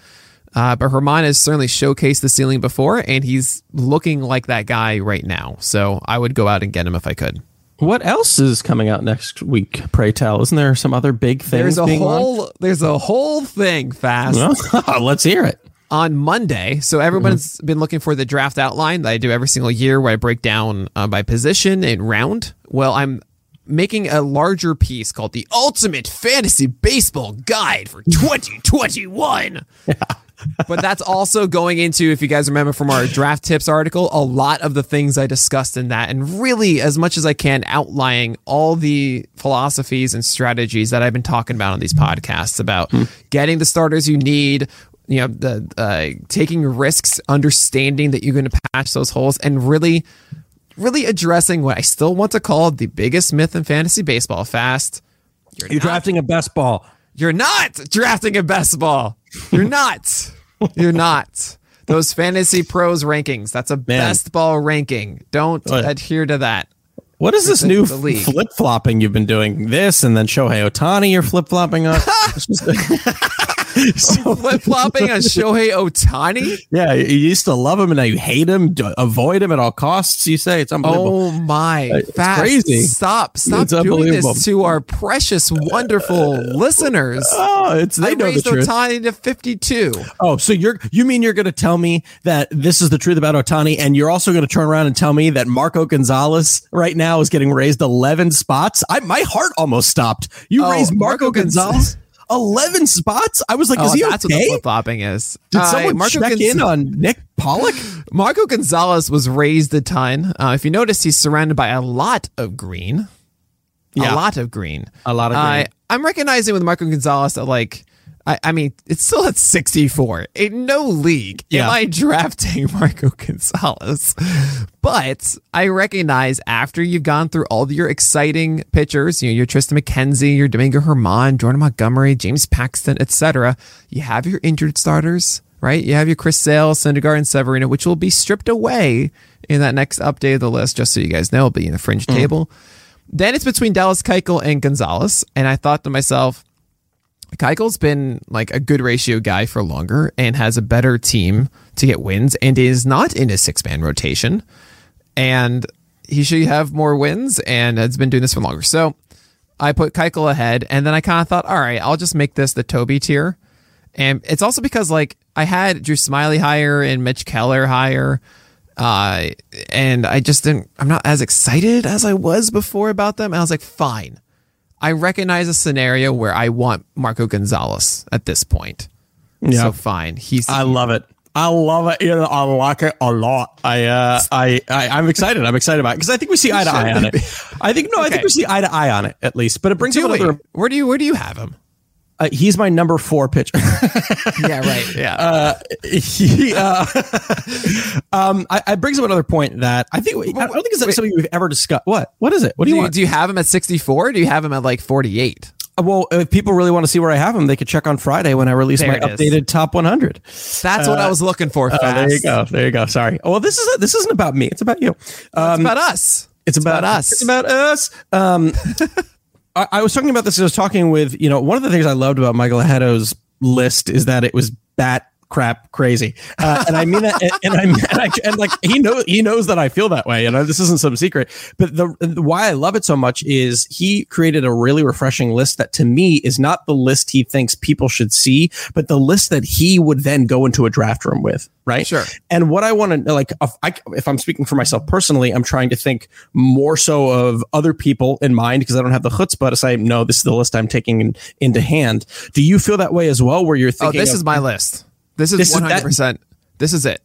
uh, but Germán has certainly showcased the ceiling before and he's looking like that guy right now so I would go out and get him if I could What else is coming out next week? Pray tell. Isn't there some other big things? there's a whole there's a whole thing fast? Well, let's hear it. On Monday. So everyone's been looking for the draft outline that I do every single year where I break down uh, by position and round. Well, I'm making a larger piece called the Ultimate Fantasy Baseball Guide for 2021. but that's also going into, if you guys remember from our draft tips article, a lot of the things I discussed in that, and really as much as I can, outlining all the philosophies and strategies that I've been talking about on these podcasts about getting the starters you need, you know, the uh, taking risks, understanding that you're going to patch those holes, and really, really addressing what I still want to call the biggest myth in fantasy baseball. Fast, you're, you're drafting a best ball. You're not drafting a best ball. You're not. you're not. Those fantasy pros rankings. That's a Man. best ball ranking. Don't adhere to that. What is this new flip flopping you've been doing? This and then Shohei Ohtani you're flip flopping on. flip flopping on Shohei Ohtani? Yeah, you used to love him and now you hate him, avoid him at all costs. You say it's unbelievable. Oh my, it's Fast. crazy! Stop, stop it's doing this to our precious, wonderful listeners. Oh, it's they I know raised the truth. Ohtani to fifty-two. Oh, so you're you mean you're going to tell me that this is the truth about Ohtani, and you're also going to turn around and tell me that Marco Gonzales right now is getting raised eleven spots? I my heart almost stopped. You oh, raised Marco, Marco Gonzales. Gonzales 11 spots? I was like, oh, is he that's okay? what the flip flopping is. Did uh, someone Marco check Gonz- in on Nick Pollack? Marco Gonzales was raised a ton. Uh, if you notice, he's surrounded by a lot of green. Yeah. A lot of green. A lot of green. Uh, I'm recognizing with Marco Gonzales that, like, I, I mean, it's still at 64. In no league yeah. am I drafting Marco Gonzales. But I recognize after you've gone through all your exciting pitchers, you know, your Triston McKenzie, your Domingo Germán, Jordan Montgomery, James Paxton, etc., you have your injured starters, right? You have your Chris Sale, Syndergaard, and Severino, which will be stripped away in that next update of the list, just so you guys know, it'll be in the fringe mm. table. Then it's between Dallas Keuchel and Gonzales. And I thought to myself, Keuchel's been like a good ratio guy for longer and has a better team to get wins and is not in a six man rotation. And he should have more wins and has been doing this for longer. So I put Keuchel ahead and then I kind of thought, all right, I'll just make this the Toby tier. And it's also because like I had Drew Smyly higher and Mitch Keller higher. Uh, and I just didn't, I'm not as excited as I was before about them. And I was like, fine. I recognize a scenario where I want Marco Gonzales at this point. Yeah. So fine. He's I love it. I love it. You know, I like it a lot. I, uh, I, I, am excited. I'm excited about it because I think we see eye to eye on it. I think no, okay. I think we see eye to eye on it at least. But it brings do up another. Where do you where do you have him? Uh, he's my number four pitcher. yeah, right. Yeah. Uh, he, uh, um, I, I brings up another point that I think I don't think it's something we've ever discussed. What? What is it? What do, do you, want? Do you have him at sixty four? Do you have him at like forty eight? Uh, well, if people really want to see where I have him, they could check on Friday when I release there my updated is. top 100. That's what I was looking for. Uh, there you go. There you go. Sorry. Well, this is a, this isn't about me. It's about you. Um, it's about us. It's, it's about, about, us. It's about us. Um, I, I, was talking about this. I was talking with you know one of the things I loved about Michael Ajeto's list is that it was bat crap crazy. Uh, and i mean that and, and, and, I, and like he knows he knows that i feel that way and this isn't some secret. But the, the why i love it so much is he created a really refreshing list that to me is not the list he thinks people should see but the list that he would then go into a draft room with right? Sure. And what i want to like if, I, if i'm speaking for myself personally i'm trying to think more so of other people in mind because i don't have the chutzpah to say no this is the list i'm taking in, into hand. Do you feel that way as well where you're thinking oh this of, is my list this is one hundred percent. This is it.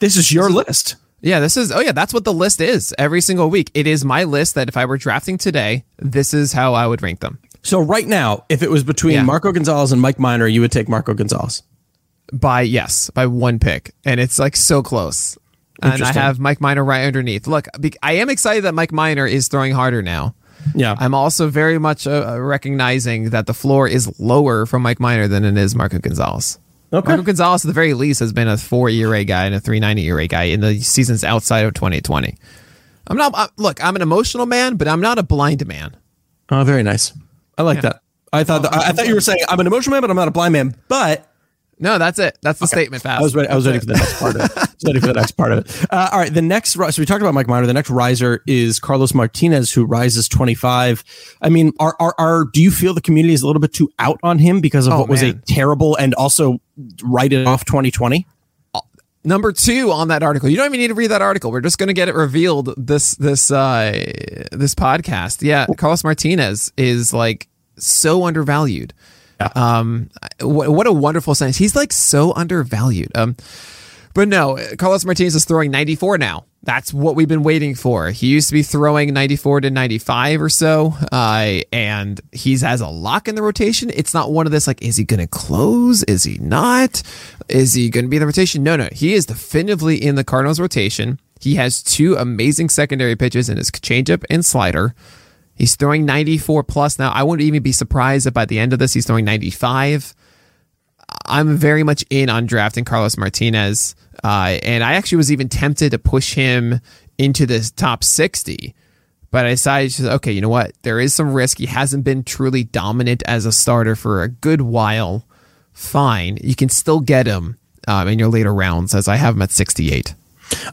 This is your this list. yeah, this is. Oh yeah, that's what the list is every single week. It is my list that if I were drafting today, this is how I would rank them. So right now, if it was between yeah. Marco Gonzales and Mike Minor, you would take Marco Gonzales. By yes, by one pick, and it's like so close. And I have Mike Minor right underneath. Look, I am excited that Mike Minor is throwing harder now. Yeah. I'm also very much uh, recognizing that the floor is lower for Mike Minor than it is Marco Gonzales. Okay. Marco Gonzales, at the very least, has been a four ERA guy and a 390 ERA guy in the seasons outside of 2020. I'm not, I, look, I'm an emotional man, but I'm not a blind man. Oh, very nice. I like yeah. that. I thought, oh, I, I thought you were saying I'm an emotional man, but I'm not a blind man. But no, that's it. That's the okay. statement. Fast. I was ready. I was ready for the next part of it. I was ready for the next part of it. Uh, all right. The next. So we talked about Mike Minor. The next riser is Carlos Martinez, who rises 25. I mean, are are, are do you feel the community is a little bit too out on him because of oh, what was a terrible and also write it off 2020? Uh, number two on that article. You don't even need to read that article. We're just going to get it revealed this this uh, this podcast. Yeah, Carlos Martinez is like so undervalued. Yeah. Um, what, what a wonderful sentence. He's like so undervalued. Um, But no, Carlos Martinez is throwing 94 now. That's what we've been waiting for. He used to be throwing 94 to 95 or so, uh, and he's has a lock in the rotation. It's not one of this like, is he going to close? Is he not? Is he going to be in the rotation? No, no. He is definitively in the Cardinals rotation. He has two amazing secondary pitches in his changeup and slider. He's throwing 94 plus now. I wouldn't even be surprised if by the end of this he's throwing 95. I'm very much in on drafting Carlos Martinez. Uh, and I actually was even tempted to push him into the top 60. But I decided, okay, you know what? There is some risk. He hasn't been truly dominant as a starter for a good while. Fine. You can still get him um, in your later rounds, as I have him at 68.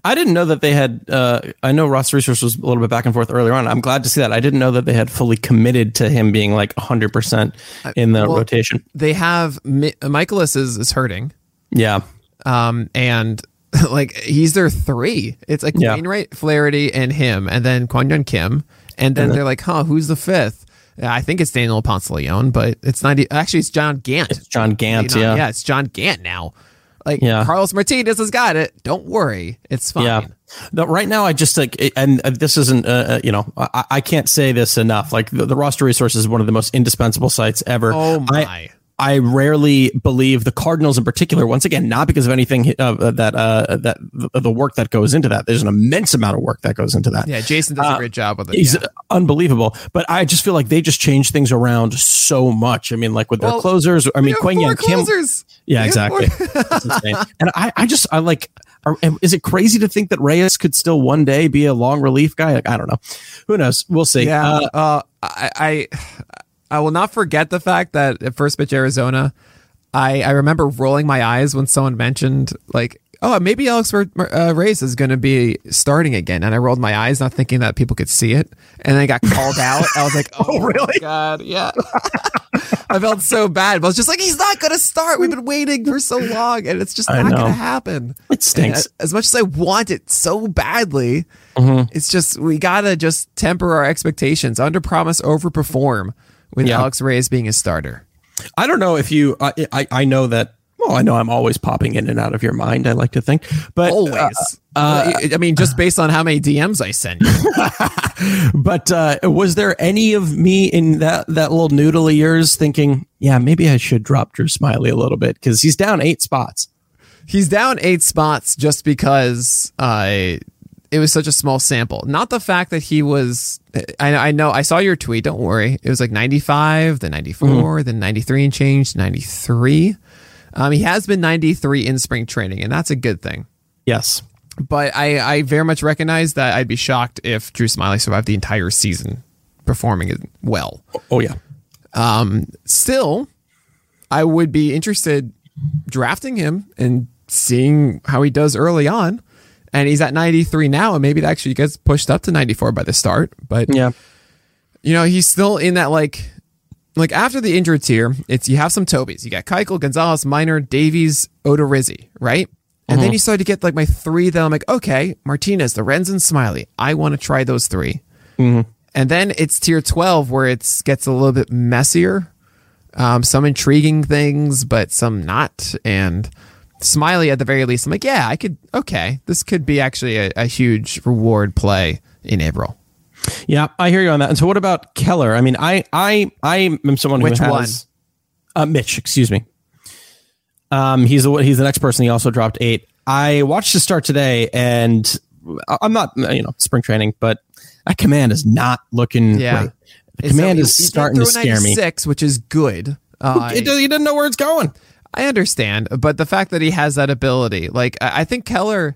I didn't know that they had. Uh, I know Roster Resource was a little bit back and forth earlier on. I'm glad to see that. I didn't know that they had fully committed to him being like 100 percent in the well, rotation. They have Mikolas is is hurting. Yeah. Um, and like he's their three. It's like yeah. Wainwright, Flaherty, and him, and then Hyun Kim, and then and they're like, huh, who's the fifth? I think it's Daniel Ponce Leon, but it's not. Actually, it's John Gant. It's John Gant. yeah, yeah, it's John Gant now. Like yeah. Carlos Martinez has got it. Don't worry, it's fine. Yeah. No, right now, I just like, and this isn't, uh, uh, you know, I, I, can't say this enough. Like the, the, roster resource is one of the most indispensable sites ever. Oh my! I, I rarely believe the Cardinals in particular. Once again, not because of anything uh, that uh, that the work that goes into that. There's an immense amount of work that goes into that. Yeah, Jason does a uh, great job with it. He's yeah. unbelievable. But I just feel like they just change things around so much. I mean, like with their closers. I mean, Kwang Hyun Kim. Yeah, exactly. and I, I just, I like. Are, is it crazy to think that Reyes could still one day be a long relief guy? Like, I don't know. Who knows? We'll see. Yeah. Uh, uh, I, I I will not forget the fact that at first pitch Arizona, I, I remember rolling my eyes when someone mentioned like, oh, maybe Alex uh, Reyes is going to be starting again, and I rolled my eyes, not thinking that people could see it, and then I got called out. I was like, oh, oh really? God, yeah. I felt so bad, but I was just like, he's not going to start. We've been waiting for so long, and it's just not going to happen. It stinks. And as much as I want it so badly, mm-hmm. it's just we gotta just temper our expectations, under promise, over perform with yeah. Alex Reyes being a starter. I don't know if you. I, I, I know that. Well, I know I'm always popping in and out of your mind. I like to think, but always. Uh, uh, I mean, just based on how many DMs I send you. but uh, was there any of me in that that little noodle of yours thinking, yeah, maybe I should drop Drew Smyly a little bit because he's down eight spots. He's down eight spots just because uh, it was such a small sample. Not the fact that he was. I, I know. I saw your tweet. Don't worry. It was like 95, then 94, mm-hmm. then 93 and changed 93. Um, he has been 93 in spring training, and that's a good thing. Yes. But I, I very much recognize that I'd be shocked if Drew Smyly survived the entire season performing well. Oh, yeah. Um, still, I would be interested drafting him and seeing how he does early on and he's at 93 now, and maybe it actually gets pushed up to 94 by the start. But yeah, you know, he's still in that like, like after the injured tier, it's you have some Tobys. You got Keuchel, Gonzales, Minor, Davies, Odorizzi, right? And mm-hmm. then you start to get like my three that I'm like, okay, Martinez, Lorenz, and Smyly. I want to try those 3 mm-hmm. And then it's tier 12 where it gets a little bit messier. Um, some intriguing things, but some not. And Smyly at the very least, I'm like, yeah, I could. Okay, this could be actually a, a huge reward play in April. Yeah, I hear you on that. And so, what about Keller? I mean, I I I am someone Which who has one? Uh, Mitch. Excuse me. Um, he's the he's the next person. He also dropped eight. I watched the start today, and I'm not you know spring training, but that command is not looking yeah. great. The command so, is starting to scare me. Six, which is good. Uh, he doesn't know where it's going. I understand, but the fact that he has that ability, like I think Keller,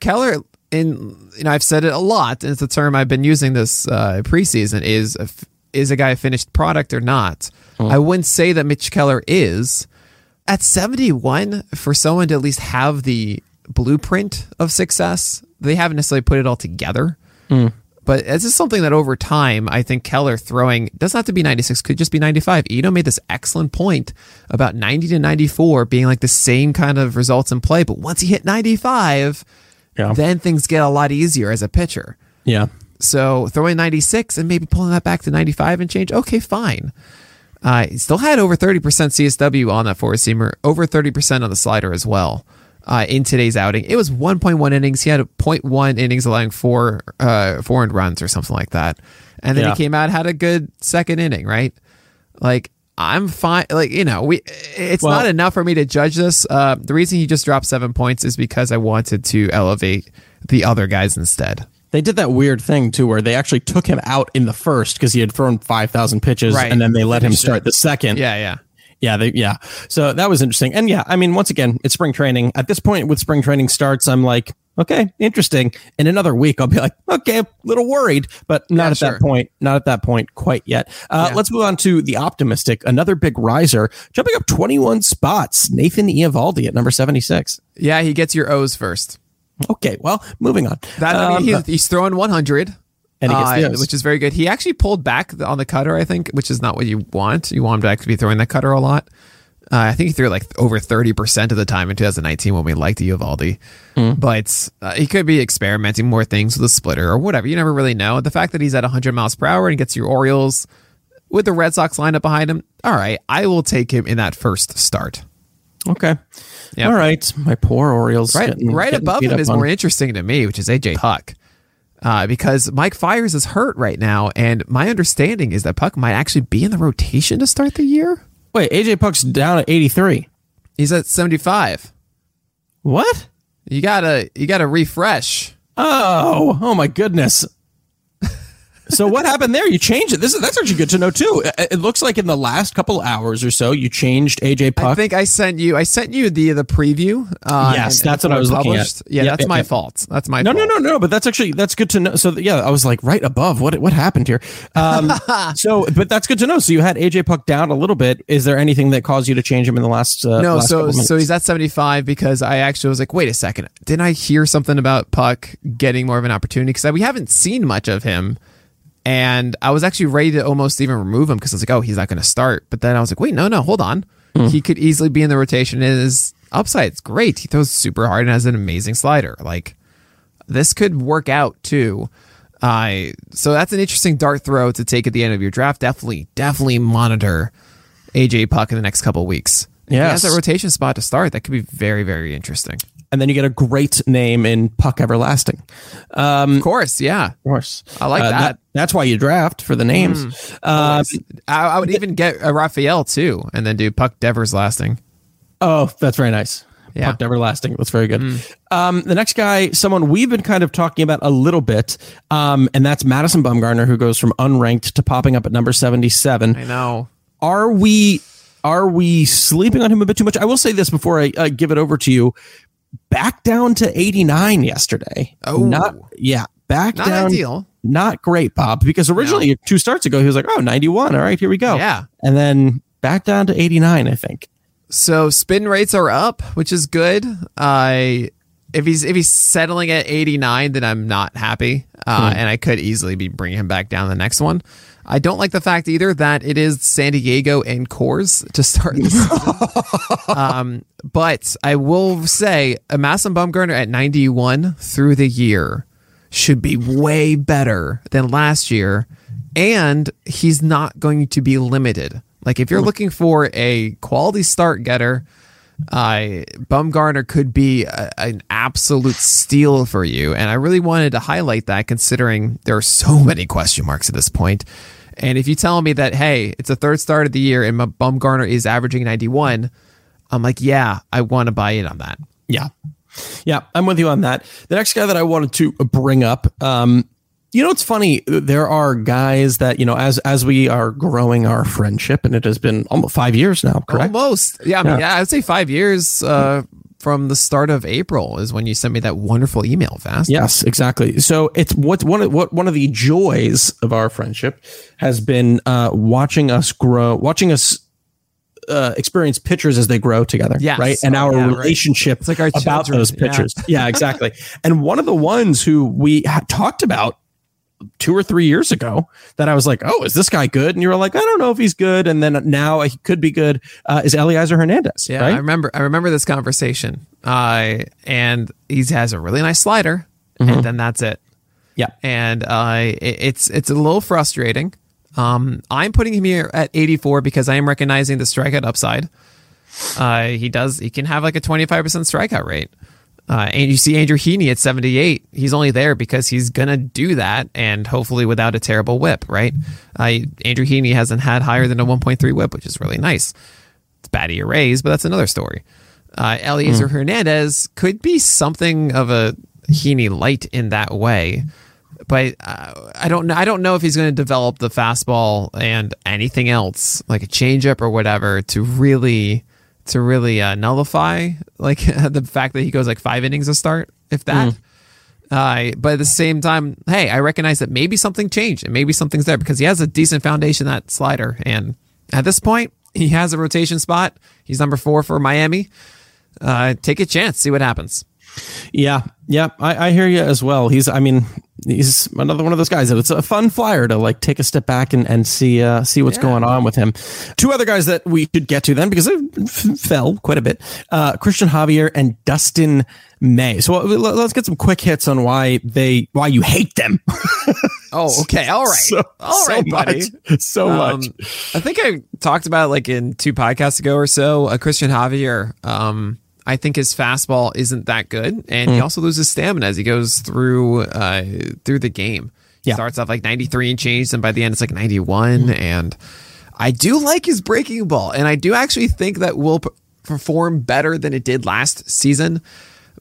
Keller, in you know I've said it a lot, and it's a term I've been using this uh, preseason is a, is a guy a finished product or not. Mm. I wouldn't say that Mitch Keller is at seventy one for someone to at least have the blueprint of success. They haven't necessarily put it all together. Mm. But this is something that over time, I think Keller throwing doesn't have to be 96, could just be 95. Ito made this excellent point about 90 to 94 being like the same kind of results in play. But once he hit 95, yeah. then things get a lot easier as a pitcher. Yeah. So throwing 96 and maybe pulling that back to 95 and change, okay, fine. Uh, he still had over 30% CSW on that four seamer, over 30% on the slider as well. Uh, in today's outing. It was 1.1 innings. He had a 0.1 innings, allowing four uh, four earned runs or something like that. And then Yeah. he came out had a good second inning, right? Like I'm fine. Like you know, we it's Well- not enough for me to judge this. Uh, the reason he just dropped seven points is because I wanted to elevate the other guys instead. They did that weird thing too, where they actually took him out in the first because he had thrown five thousand pitches, Right. and then they let him start the second. Yeah, yeah. Yeah, they, yeah. So that was interesting. And yeah, I mean, once again, it's spring training. At this point, with spring training starts, I'm like, okay, interesting. In another week, I'll be like, okay, a little worried, but not Yeah, at sure. that point. Not at that point quite yet. Uh, Yeah. Let's move on to the optimistic, another big riser, jumping up 21 spots. Nathan Eovaldi at number 76. Yeah, he gets your O's first. Okay, well, moving on. That I mean, Um, he's, he's throwing 100. And he gets uh, which is very good. He actually pulled back on the cutter, I think, which is not what you want. You want him to actually be throwing that cutter a lot. Uh, I think he threw like over 30% of the time in 2019 when we liked Eovaldi. Hmm. But uh, he could be experimenting more things with a splitter or whatever. You never really know. The fact that he's at 100 miles per hour and gets your Orioles with the Red Sox lineup behind him, all right, I will take him in that first start. okay. Yep. All right. My poor Orioles. Right, getting- right getting above him is on. more interesting to me, which is AJ Puk, uh, because Mike Fiers is hurt right now, and my understanding is that Puk might actually be in the rotation to start the year. Wait, AJ Puk's down at 83. He's at seventy five. What? You gotta you gotta refresh. Oh, oh my goodness. So what happened there? You changed it. This is that's actually good to know too. It, it looks like in the last couple hours or so, you changed AJ Puk. I think I sent you I sent you the the preview. Uh, Yes, and- that's and what I was looking at. published. Yeah, Yep, that's yep, my yep. fault. That's my no, fault. no, no, no. But that's actually that's good to know. So yeah, I was like right above. What what happened here? Um, so, but that's good to know. So you had AJ Puk down a little bit. Is there anything that caused you to change him in the last? Uh, No, last so so he's at 75 because I actually was like, wait a second, didn't I hear something about Puk getting more of an opportunity? Because we haven't seen much of him, and I was actually ready to almost even remove him because I was like, oh, he's not going to start. But then I was like, wait, no, no, hold on, Hmm. he could easily be in the rotation. And his upside's great. He throws super hard and has an amazing slider. Like this could work out too. I so that's an interesting dart throw to take at the end of your draft. Definitely, definitely monitor AJ Puk in the next couple of weeks. Yeah, he has a rotation spot to start. That could be very, very interesting. And then you get a great name in Puck Everlasting. Um, Of course, yeah. Of course, I like Uh, that. That's why you draft for the names. Um, I, I would even get a Raphael too, and then do Puck Devers lasting. Oh, that's very nice. Yeah. Puck everlasting. That's very good. Um, the next guy, someone we've been kind of talking about a little bit, um, and that's Madison Bumgarner, who goes from unranked to popping up at number seventy-seven. I know. Are we are we sleeping on him a bit too much? I will say this before I uh, give it over to you. Back down to eighty-nine yesterday. Oh. not yeah. Back Not down. ideal. Not great, Bob. Because originally two starts ago he was like, "Oh, 91. All right, here we go." Yeah. and then back down to eighty-nine. I think. So spin rates are up, which is good. I if he's if he's settling at 89, then I'm not happy, uh, and I could easily be bringing him back down the next one. I don't like the fact either that it is San Diego and Coors to start the season. um, but I will say a Madison Bumgarner at 91 through the year should be way better than last year, and he's not going to be limited. Like if you're looking for a quality start getter, uh, Bumgarner could be a, an absolute steal for you. And I really wanted to highlight that considering there are so many question marks at this point. And if you tell me that, hey, it's a third start of the year and Bumgarner is averaging 91, I'm like, yeah, I want to buy in on that. Yeah. Yeah, I'm with you on that. The next guy that I wanted to bring up, um, you know, it's funny. There are guys that you know, as as we are growing our friendship, and it has been almost five years now, correct? Almost. Yeah, I mean, yeah. I'd say five years uh, from the start of April is when you sent me that wonderful email, Fast. Yes, exactly. So it's what one of what one of the joys of our friendship has been uh, watching us grow, watching us uh, experience pitchers as they grow together. Yes. right, and Oh, our yeah, right. relationship It's like our about children. those Yeah. pitchers. Yeah, exactly. and one of the ones who we talked about two or three years ago that I was like, oh, is this guy good? And you were like, I don't know if he's good. And then now he could be good. Uh, is Elieser Hernandez? Yeah, I remember. I remember this conversation. Uh, and he has a really nice slider, Mm-hmm. and then that's it. Yeah. And uh, it, it's it's a little frustrating. Um, I'm putting him here at 84 because I am recognizing the strikeout upside. Uh, he does. He can have like a twenty five percent strikeout rate. Uh, and you see Andrew Heaney at 78. He's only there because he's going to do that and hopefully without a terrible whip, right? Uh, Andrew Heaney hasn't had higher than a 1.3 whip, which is really nice. It's bad ERAs, but that's another story. Uh, Elieser Hernandez could be something of a Heaney light in that way, but uh, I don't know. I don't know if he's going to develop the fastball and anything else like a changeup or whatever to really to really uh, nullify like the fact that he goes like five innings a start, if that. Uh, but at the same time, hey, I recognize that maybe something changed and maybe something's there because he has a decent foundation that slider, and at this point, he has a rotation spot. He's number four for Miami. Uh, take a chance, see what happens. Yeah, yeah, I, I hear you as well. He's, I mean, he's another one of those guys that it's a fun flyer to like take a step back and, and see uh, see what's Yeah. going on with him. Two other guys that we should get to then because they f- fell quite a bit: uh, Cristian Javier and Dustin May. So uh, let- let's get some quick hits on why they why you hate them. Oh, okay, all right, so, all so buddy. much, so Um, much. I think I talked about it like in two podcasts ago or so. Uh, Cristian Javier, um, I think his fastball isn't that good, and he also loses stamina as he goes through uh, through the game. He Yeah. starts off like 93 and change, and by the end it's like 91. And I do like his breaking ball, and I do actually think that will p- perform better than it did last season.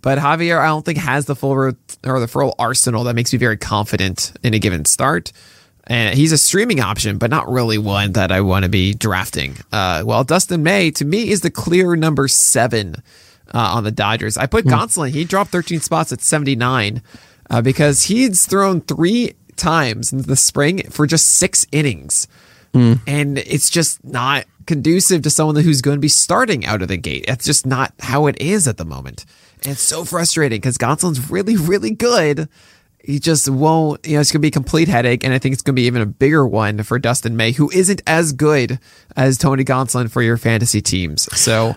But Javier, I don't think has the full ro- or the full arsenal that makes me very confident in a given start. And he's a streaming option, but not really one that I want to be drafting. Uh, well, Dustin May to me is the clear number seven uh, on the Dodgers. I put Gonsolin; he dropped 13 spots at 79 uh, because he's thrown three times in the spring for just six innings and it's just not conducive to someone who's going to be starting out of the gate. That's just not how it is at the moment. And it's so frustrating because Gonsolin's really, really good. He just won't, you know, it's going to be a complete headache. And I think it's going to be even a bigger one for Dustin May, who isn't as good as Tony Gonsolin for your fantasy teams. So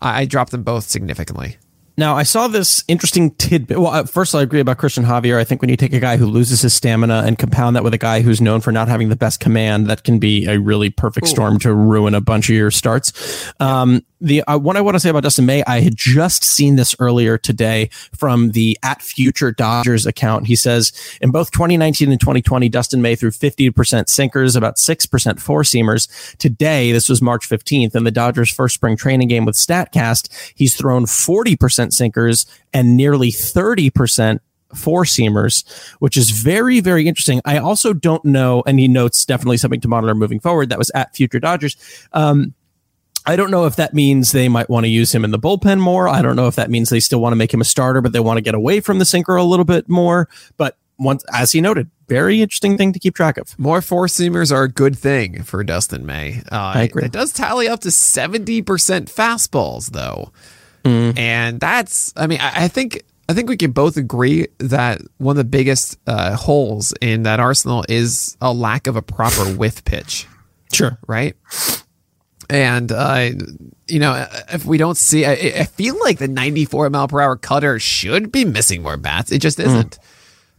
I, I dropped them both significantly. Now, I saw this interesting tidbit. Well, at first, I agree about Cristian Javier. I think when you take a guy who loses his stamina and compound that with a guy who's known for not having the best command, that can be a really perfect storm to ruin a bunch of your starts. Um, the uh, one I want to say about Dustin May, I had just seen this earlier today from the at Future Dodgers account. He says in both 2019 and 2020, Dustin May threw 50% sinkers, about 6% four seamers. Today, this was March 15th, in the Dodgers' first spring training game with StatCast, he's thrown 40% sinkers and nearly 30% four seamers, which is very, very interesting. I also don't know, and he notes definitely something to monitor moving forward. That was at Future Dodgers. Um, I don't know if that means they might want to use him in the bullpen more. I don't know if that means they still want to make him a starter, but they want to get away from the sinker a little bit more. But once, as he noted, very interesting thing to keep track of. More four seamers are a good thing for Dustin May. Uh, I agree. It does tally up to 70% fastballs, though. And that's, I mean, I, I think. I think we can both agree that one of the biggest uh, holes in that arsenal is a lack of a proper whiff pitch, Sure. right? And uh, you know, if we don't see, I, I feel like the 94 mile per hour cutter should be missing more bats. It just isn't.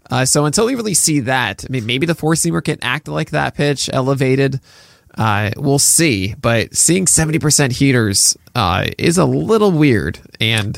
Uh, so until we really see that, I mean, maybe the four seamer can act like that pitch, elevated. Uh, we'll see. But seeing 70% heaters uh, is a little weird, and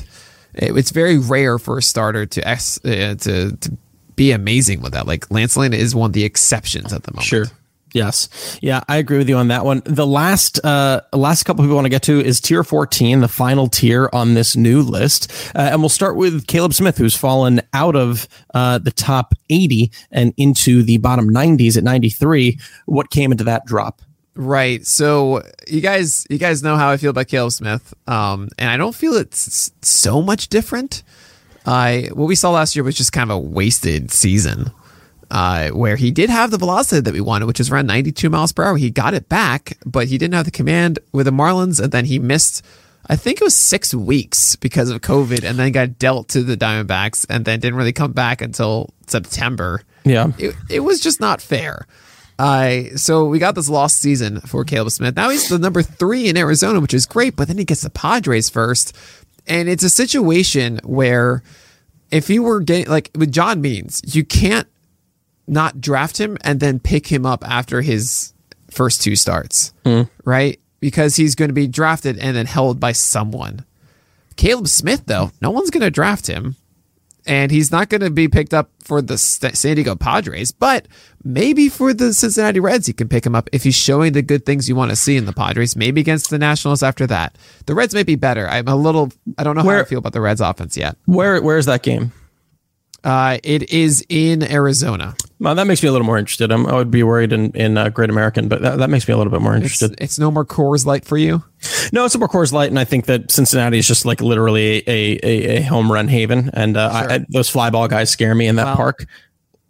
it, it's very rare for a starter to ex, uh, to to be amazing with that. Like Lance Lynn is one of the exceptions at the moment. Sure. Yes. Yeah, I agree with you on that one. The last uh last couple we want to get to is tier 14, the final tier on this new list. Uh, and we'll start with Caleb Smith who's fallen out of uh the top 80 and into the bottom 90s at 93. What came into that drop? Right. So you guys, you guys know how I feel about Caleb Smith, um, and I don't feel it's so much different. Uh, what we saw last year was just kind of a wasted season, uh, where he did have the velocity that we wanted, which is around 92 miles per hour. He got it back, but he didn't have the command with the Marlins, and then he missed. I think it was six weeks because of COVID, and then got dealt to the Diamondbacks, and then didn't really come back until September Yeah. it, it was just not fair. Uh, so we got this lost season for Caleb Smith. Now he's the number three in Arizona, which is great, but then he gets the Padres first. And it's a situation where if you were getting, like with John Means, you can't not draft him and then pick him up after his first two starts, right? because he's going to be drafted and then held by someone. Caleb Smith, though, no one's going to draft him. And he's not going to be picked up for the San Diego Padres, but maybe for the Cincinnati Reds, you can pick him up if he's showing the good things you want to see in the Padres. Maybe against the Nationals after that. The Reds may be better. I'm a little, I don't know where, how I feel about the Reds offense yet. Where Where is that game? Uh, it is in Arizona. Well, that makes me a little more interested. I'm, i would be worried in in uh, Great American, but that, that makes me a little bit more interested. It's, it's, no more Coors Light for you. No, it's a more Coors Light, and I think that Cincinnati is just like literally a a, a home run haven, and uh, sure. I, I, those fly ball guys scare me in that well, park.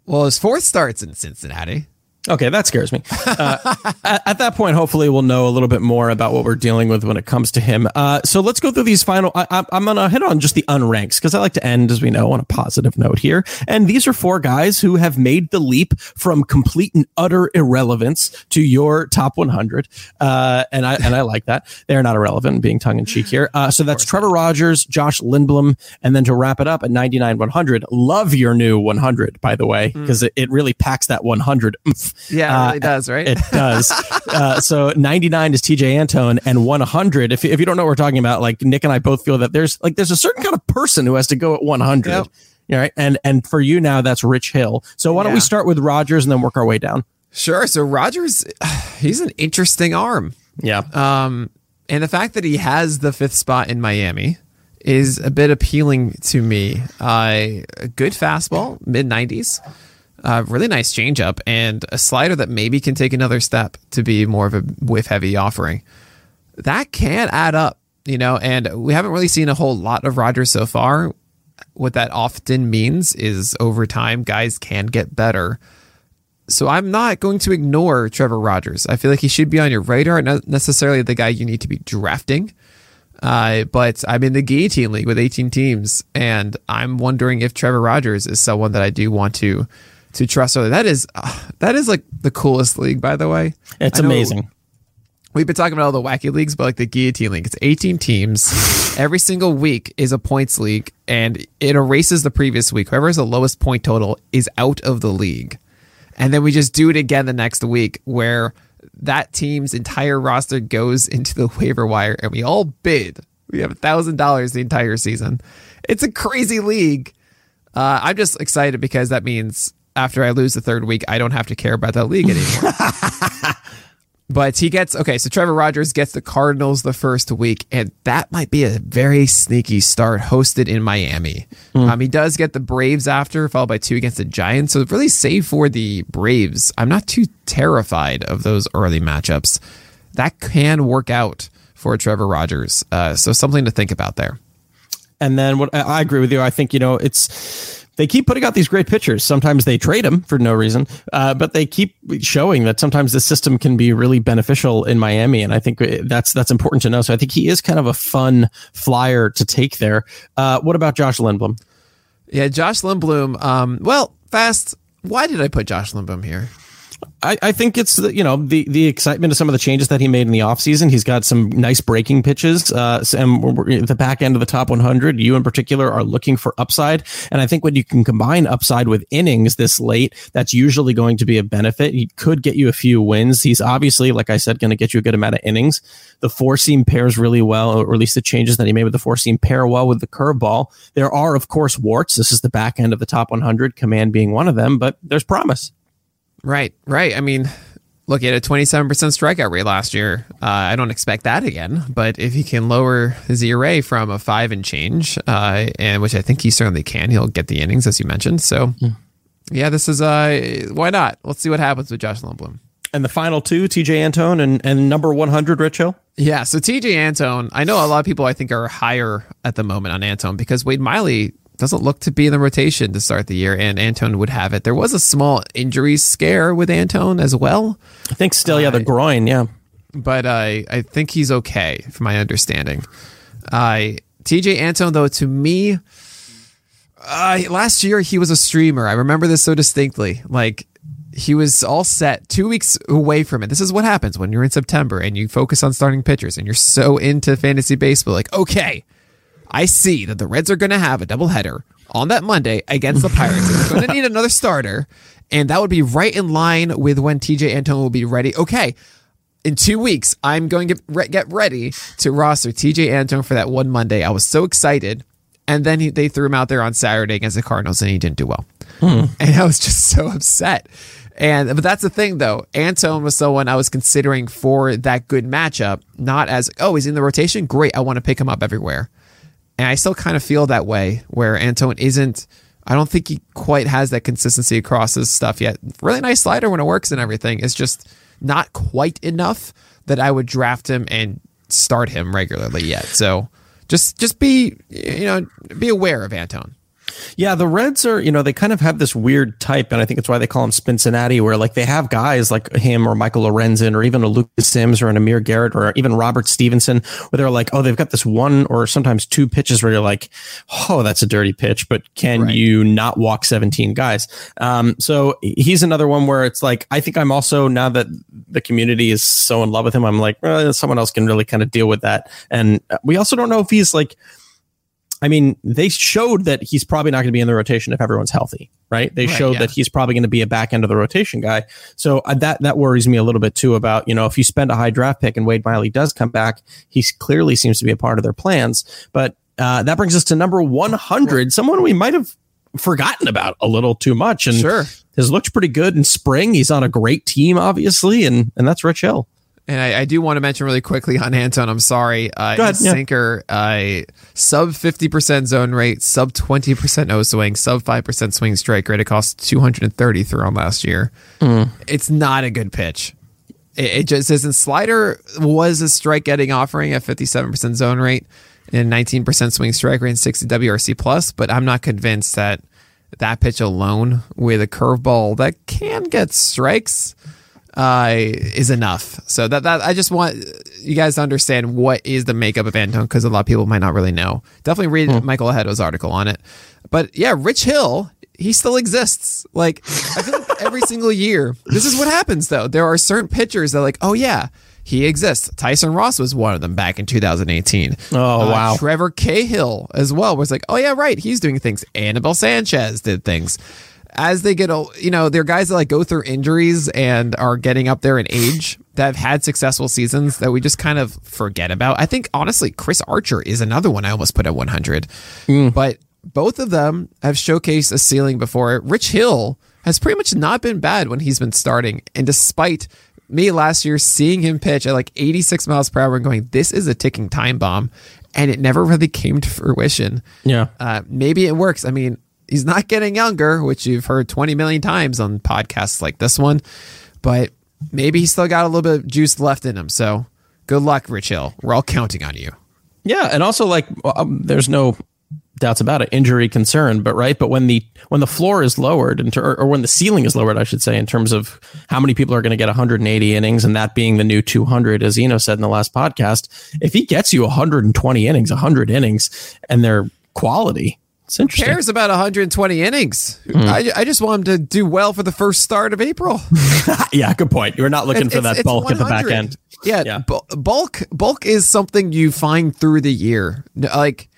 Well, his fourth starts in Cincinnati. Okay, that scares me. Uh, at, at, that point, hopefully, we'll know a little bit more about what we're dealing with when it comes to him. Uh, so let's go through these final. I, am going to hit on just the unranks because I like to end, as we know, on a positive note here. And these are four guys who have made the leap from complete and utter irrelevance to your top 100. Uh, and I and I like that. They're not irrelevant, being tongue in cheek here. Uh, so that's Trevor Rogers, Josh Lindblom, and then to wrap it up at 99 100. Love your new 100, by the way, because mm. it, it really packs that 100. Yeah, it really uh, does, right? It does. uh, so 99 is Tejay Antone and 100. If, if you don't know what we're talking about, like Nick and I both feel that there's like there's a certain kind of person who has to go at 100. Yep. Right. And and for you now, that's Rich Hill. So why don't we start with Rogers and then work our way down? Sure. So Rogers, he's an interesting arm. Yeah. Um, and the fact that he has the fifth spot in Miami is a bit appealing to me. Uh, good fastball, mid 90s. Uh, really nice changeup and a slider that maybe can take another step to be more of a whiff heavy offering. That can add up, you know, and we haven't really seen a whole lot of Rogers so far. What that often means is over time, guys can get better. So I'm not going to ignore Trevor Rogers. I feel like he should be on your radar, not necessarily the guy you need to be drafting. Uh, but I'm in the guillotine league with 18 teams, and I'm wondering if Trevor Rogers is someone that I do want to to trust other. That is uh, that is like the coolest league, by the way. It's amazing. We've been talking about all the wacky leagues, but like the guillotine league, it's 18 teams. Every single week is a points league, and it erases the previous week. Whoever has the lowest point total is out of the league. And then we just do it again the next week where that team's entire roster goes into the waiver wire and we all bid. We have a thousand dollars the entire season. It's a crazy league. Uh, I'm just excited because that means after I lose the third week, I don't have to care about that league anymore. but he gets okay. So Trevor Rogers gets the Cardinals the first week, and that might be a very sneaky start. Hosted in Miami, mm. um, he does get the Braves after, followed by two against the Giants. So really, save for the Braves, I'm not too terrified of those early matchups. That can work out for Trevor Rogers. Uh, so something to think about there. And then what I agree with you. I think you know it's they keep putting out these great pitchers. Sometimes they trade them for no reason, uh, but they keep showing that sometimes the system can be really beneficial in Miami, and I think that's that's important to know. So I think he is kind of a fun flyer to take there. Uh, what about Josh Lindblom? Yeah, Josh Lindblom. Um, well, fast. Why did I put Josh Lindblom here? I, I think it's the, you know the the excitement of some of the changes that he made in the offseason. He's got some nice breaking pitches, uh, and the back end of the top 100. You in particular are looking for upside, and I think when you can combine upside with innings this late, that's usually going to be a benefit. He could get you a few wins. He's obviously, like I said, going to get you a good amount of innings. The four seam pairs really well, or at least the changes that he made with the four seam pair well with the curveball. There are, of course, warts. This is the back end of the top 100, command being one of them, but there's promise. Right, right. I mean, look at a 27% strikeout rate last year. Uh, I don't expect that again, but if he can lower his ERA from a five and change, uh, and which I think he certainly can, he'll get the innings as you mentioned. So, mm. yeah, this is uh, why not? Let's see what happens with Josh Lindblom. And the final two, Tejay Antone and, and number 100, Rich Hill? Yeah, so Tejay Antone, I know a lot of people I think are higher at the moment on Antone because Wade Miley doesn't look to be in the rotation to start the year, and Antone would have it. There was a small injury scare with Antone as well. I think still, yeah, the groin, yeah. But I, I think he's okay, from my understanding. Uh, Tejay Antone, though, to me, uh, last year he was a streamer. I remember this so distinctly. Like, he was all set two weeks away from it. This is what happens when you're in September and you focus on starting pitchers and you're so into fantasy baseball. Like, okay, I see that the Reds are going to have a doubleheader on that Monday against the Pirates. they're going to need another starter, and that would be right in line with when Tejay Antone will be ready. Okay, in two weeks, I'm going to get, re- get ready to roster Tejay Antone for that one Monday. I was so excited. And then he, they threw him out there on Saturday against the Cardinals and he didn't do well. Hmm. And I was just so upset. And but that's the thing though. Antone was someone I was considering for that good matchup, not as oh, he's in the rotation. Great. I want to pick him up everywhere. And I still kind of feel that way where Antone isn't I don't think he quite has that consistency across his stuff yet. Really nice slider when it works and everything. It's just not quite enough that I would draft him and start him regularly yet. So just just be you know be aware of Antone. Yeah, the Reds are, you know, they kind of have this weird type, and I think it's why they call him Cincinnati, where like they have guys like him or Michael Lorenzen or even a Lucas Sims or an Amir Garrett or even Robert Stephenson, where they're like, oh, they've got this one or sometimes two pitches where you're like, oh, that's a dirty pitch, but can Right. you not walk 17 guys? Um, so he's another one where it's like, I think I'm also, now that the community is so in love with him, I'm like, well, someone else can really kind of deal with that. And we also don't know if he's like, I mean, they showed that he's probably not going to be in the rotation if everyone's healthy, right? They Right, showed yeah. that he's probably going to be a back end of the rotation guy. So uh, that that worries me a little bit too about you know if you spend a high draft pick and Wade Miley does come back, he clearly seems to be a part of their plans. But uh, that brings us to number one hundred, someone we might have forgotten about a little too much, and Sure. has looked pretty good in spring. He's on a great team, obviously, and and that's Rich Hill. And I, I do want to mention really quickly on Antone. I'm sorry. Uh, Go ahead, yeah. sinker, uh, sub 50% zone rate, sub 20% O swing, sub 5% swing strike rate. It cost 230 through him last year. Hmm. It's not a good pitch. It, it just isn't. Slider was a strike getting offering at 57% zone rate and 19% swing strike rate and 60 WRC plus, but I'm not convinced that that pitch alone with a curveball that can get strikes uh, is enough. So that that I just want you guys to understand what is the makeup of Antone because a lot of people might not really know. Definitely read Michael Ajeto's article on it. But yeah, Rich Hill, he still exists. Like I feel like every single year, this is what happens though. There are certain pitchers that like, oh yeah. He exists. Tyson Ross was one of them back in 2018. Oh, wow. Trevor Cahill as well was like, oh yeah, right, he's doing things. Anibal Sanchez did things. As they get, old, you know, they're guys that like go through injuries and are getting up there in age that have had successful seasons that we just kind of forget about. I think honestly, Chris Archer is another one I almost put at 100, but both of them have showcased a ceiling before. Rich Hill has pretty much not been bad when he's been starting, and despite me last year seeing him pitch at like 86 miles per hour and going, this is a ticking time bomb. And it never really came to fruition. Yeah. Uh, maybe it works. I mean, he's not getting younger, which you've heard 20 million times on podcasts like this one, but maybe he's still got a little bit of juice left in him. So good luck, Rich Hill. We're all counting on you. Yeah, and also like um, there's no doubts about it, injury concern, but right, but when the when the floor is lowered, in ter- or, or when the ceiling is lowered, I should say, in terms of how many people are going to get 180 innings, and that being the new 200, as Eno said in the last podcast, if he gets you 120 innings, 100 innings, and they're quality, it's interesting. Cares about 120 innings. I, I just want him to do well for the first start of April. yeah, good point. You're not looking It's- for that it's bulk at the back end. Yeah, Yeah. bu- bulk bulk is something you find through the year. Like,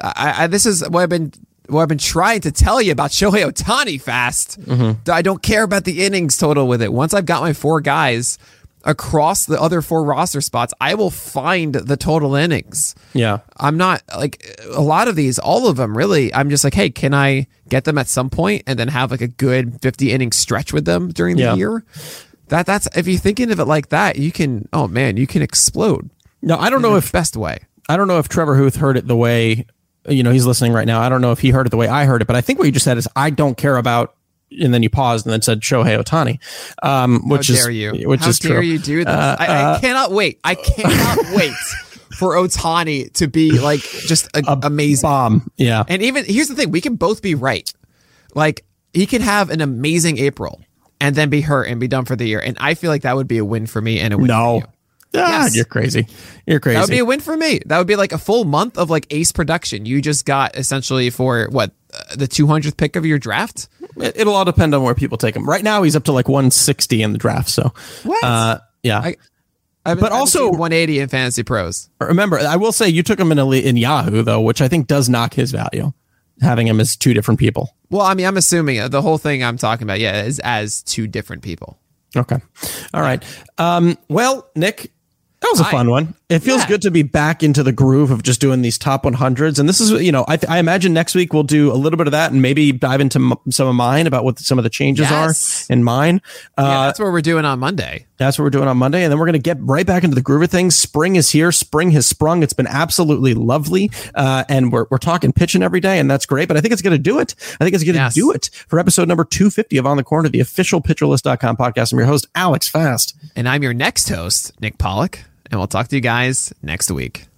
I, I this is what I've been what I've been trying to tell you about Shohei Ohtani fast. Mm-hmm. I don't care about the innings total with it. Once I've got my four guys across the other four roster spots, I will find the total innings. Yeah, I'm not like a lot of these, all of them really. I'm just like, hey, can I get them at some point and then have like a good 50 inning stretch with them during the Yeah. year? That that's if you're thinking of it like that, you can. Oh man, you can explode. no, I don't know if best way. I don't know if Trevor Huth heard it the way you know he's listening right now. I don't know if he heard it the way I heard it, but I think what you just said is I don't care about. And then you paused and then said Shohei Ohtani, um, which How is you? which How is dare true. you do this? Uh, I, I cannot wait. I cannot wait for Ohtani to be like just a, amazing. Bomb, yeah. And even here's the thing: we can both be right. Like he can have an amazing April and then be hurt and be done for the year, and I feel like that would be a win for me and a win for no. Ah, Yes. you're crazy. You're crazy. That would be a win for me. That would be like a full month of like ace production. You just got essentially for what uh, the 200th pick of your draft. It- It'll all depend on where people take him. Right now, he's up to like 160 in the draft. So, What? Uh, yeah. I- I've But I've also- 180 in fantasy pros. Remember, I will say you took him in a, in Yahoo though, which I think does knock his value, having him as two different people. Well, I mean, I'm assuming uh, the whole thing I'm talking about, yeah, is as two different people. Okay. All right. Um, well, Nick, that was a fun one. It feels Yeah. good to be back into the groove of just doing these top 100s. And this is, you know, I, I imagine next week we'll do a little bit of that and maybe dive into m- some of mine about what some of the changes Yes. are in mine. Uh, Yeah, that's what we're doing on Monday. That's what we're doing on Monday. And then we're going to get right back into the groove of things. Spring is here. Spring has sprung. It's been absolutely lovely. Uh, and we're, we're talking pitching every day, and that's great. But I think it's going to do it. I think it's going to Yes. do it for episode number 250 of On the Corner, the official pitcherlist.com podcast. I'm your host, Alex Fast. And I'm your next host, Nick Pollack, and we'll talk to you guys next week.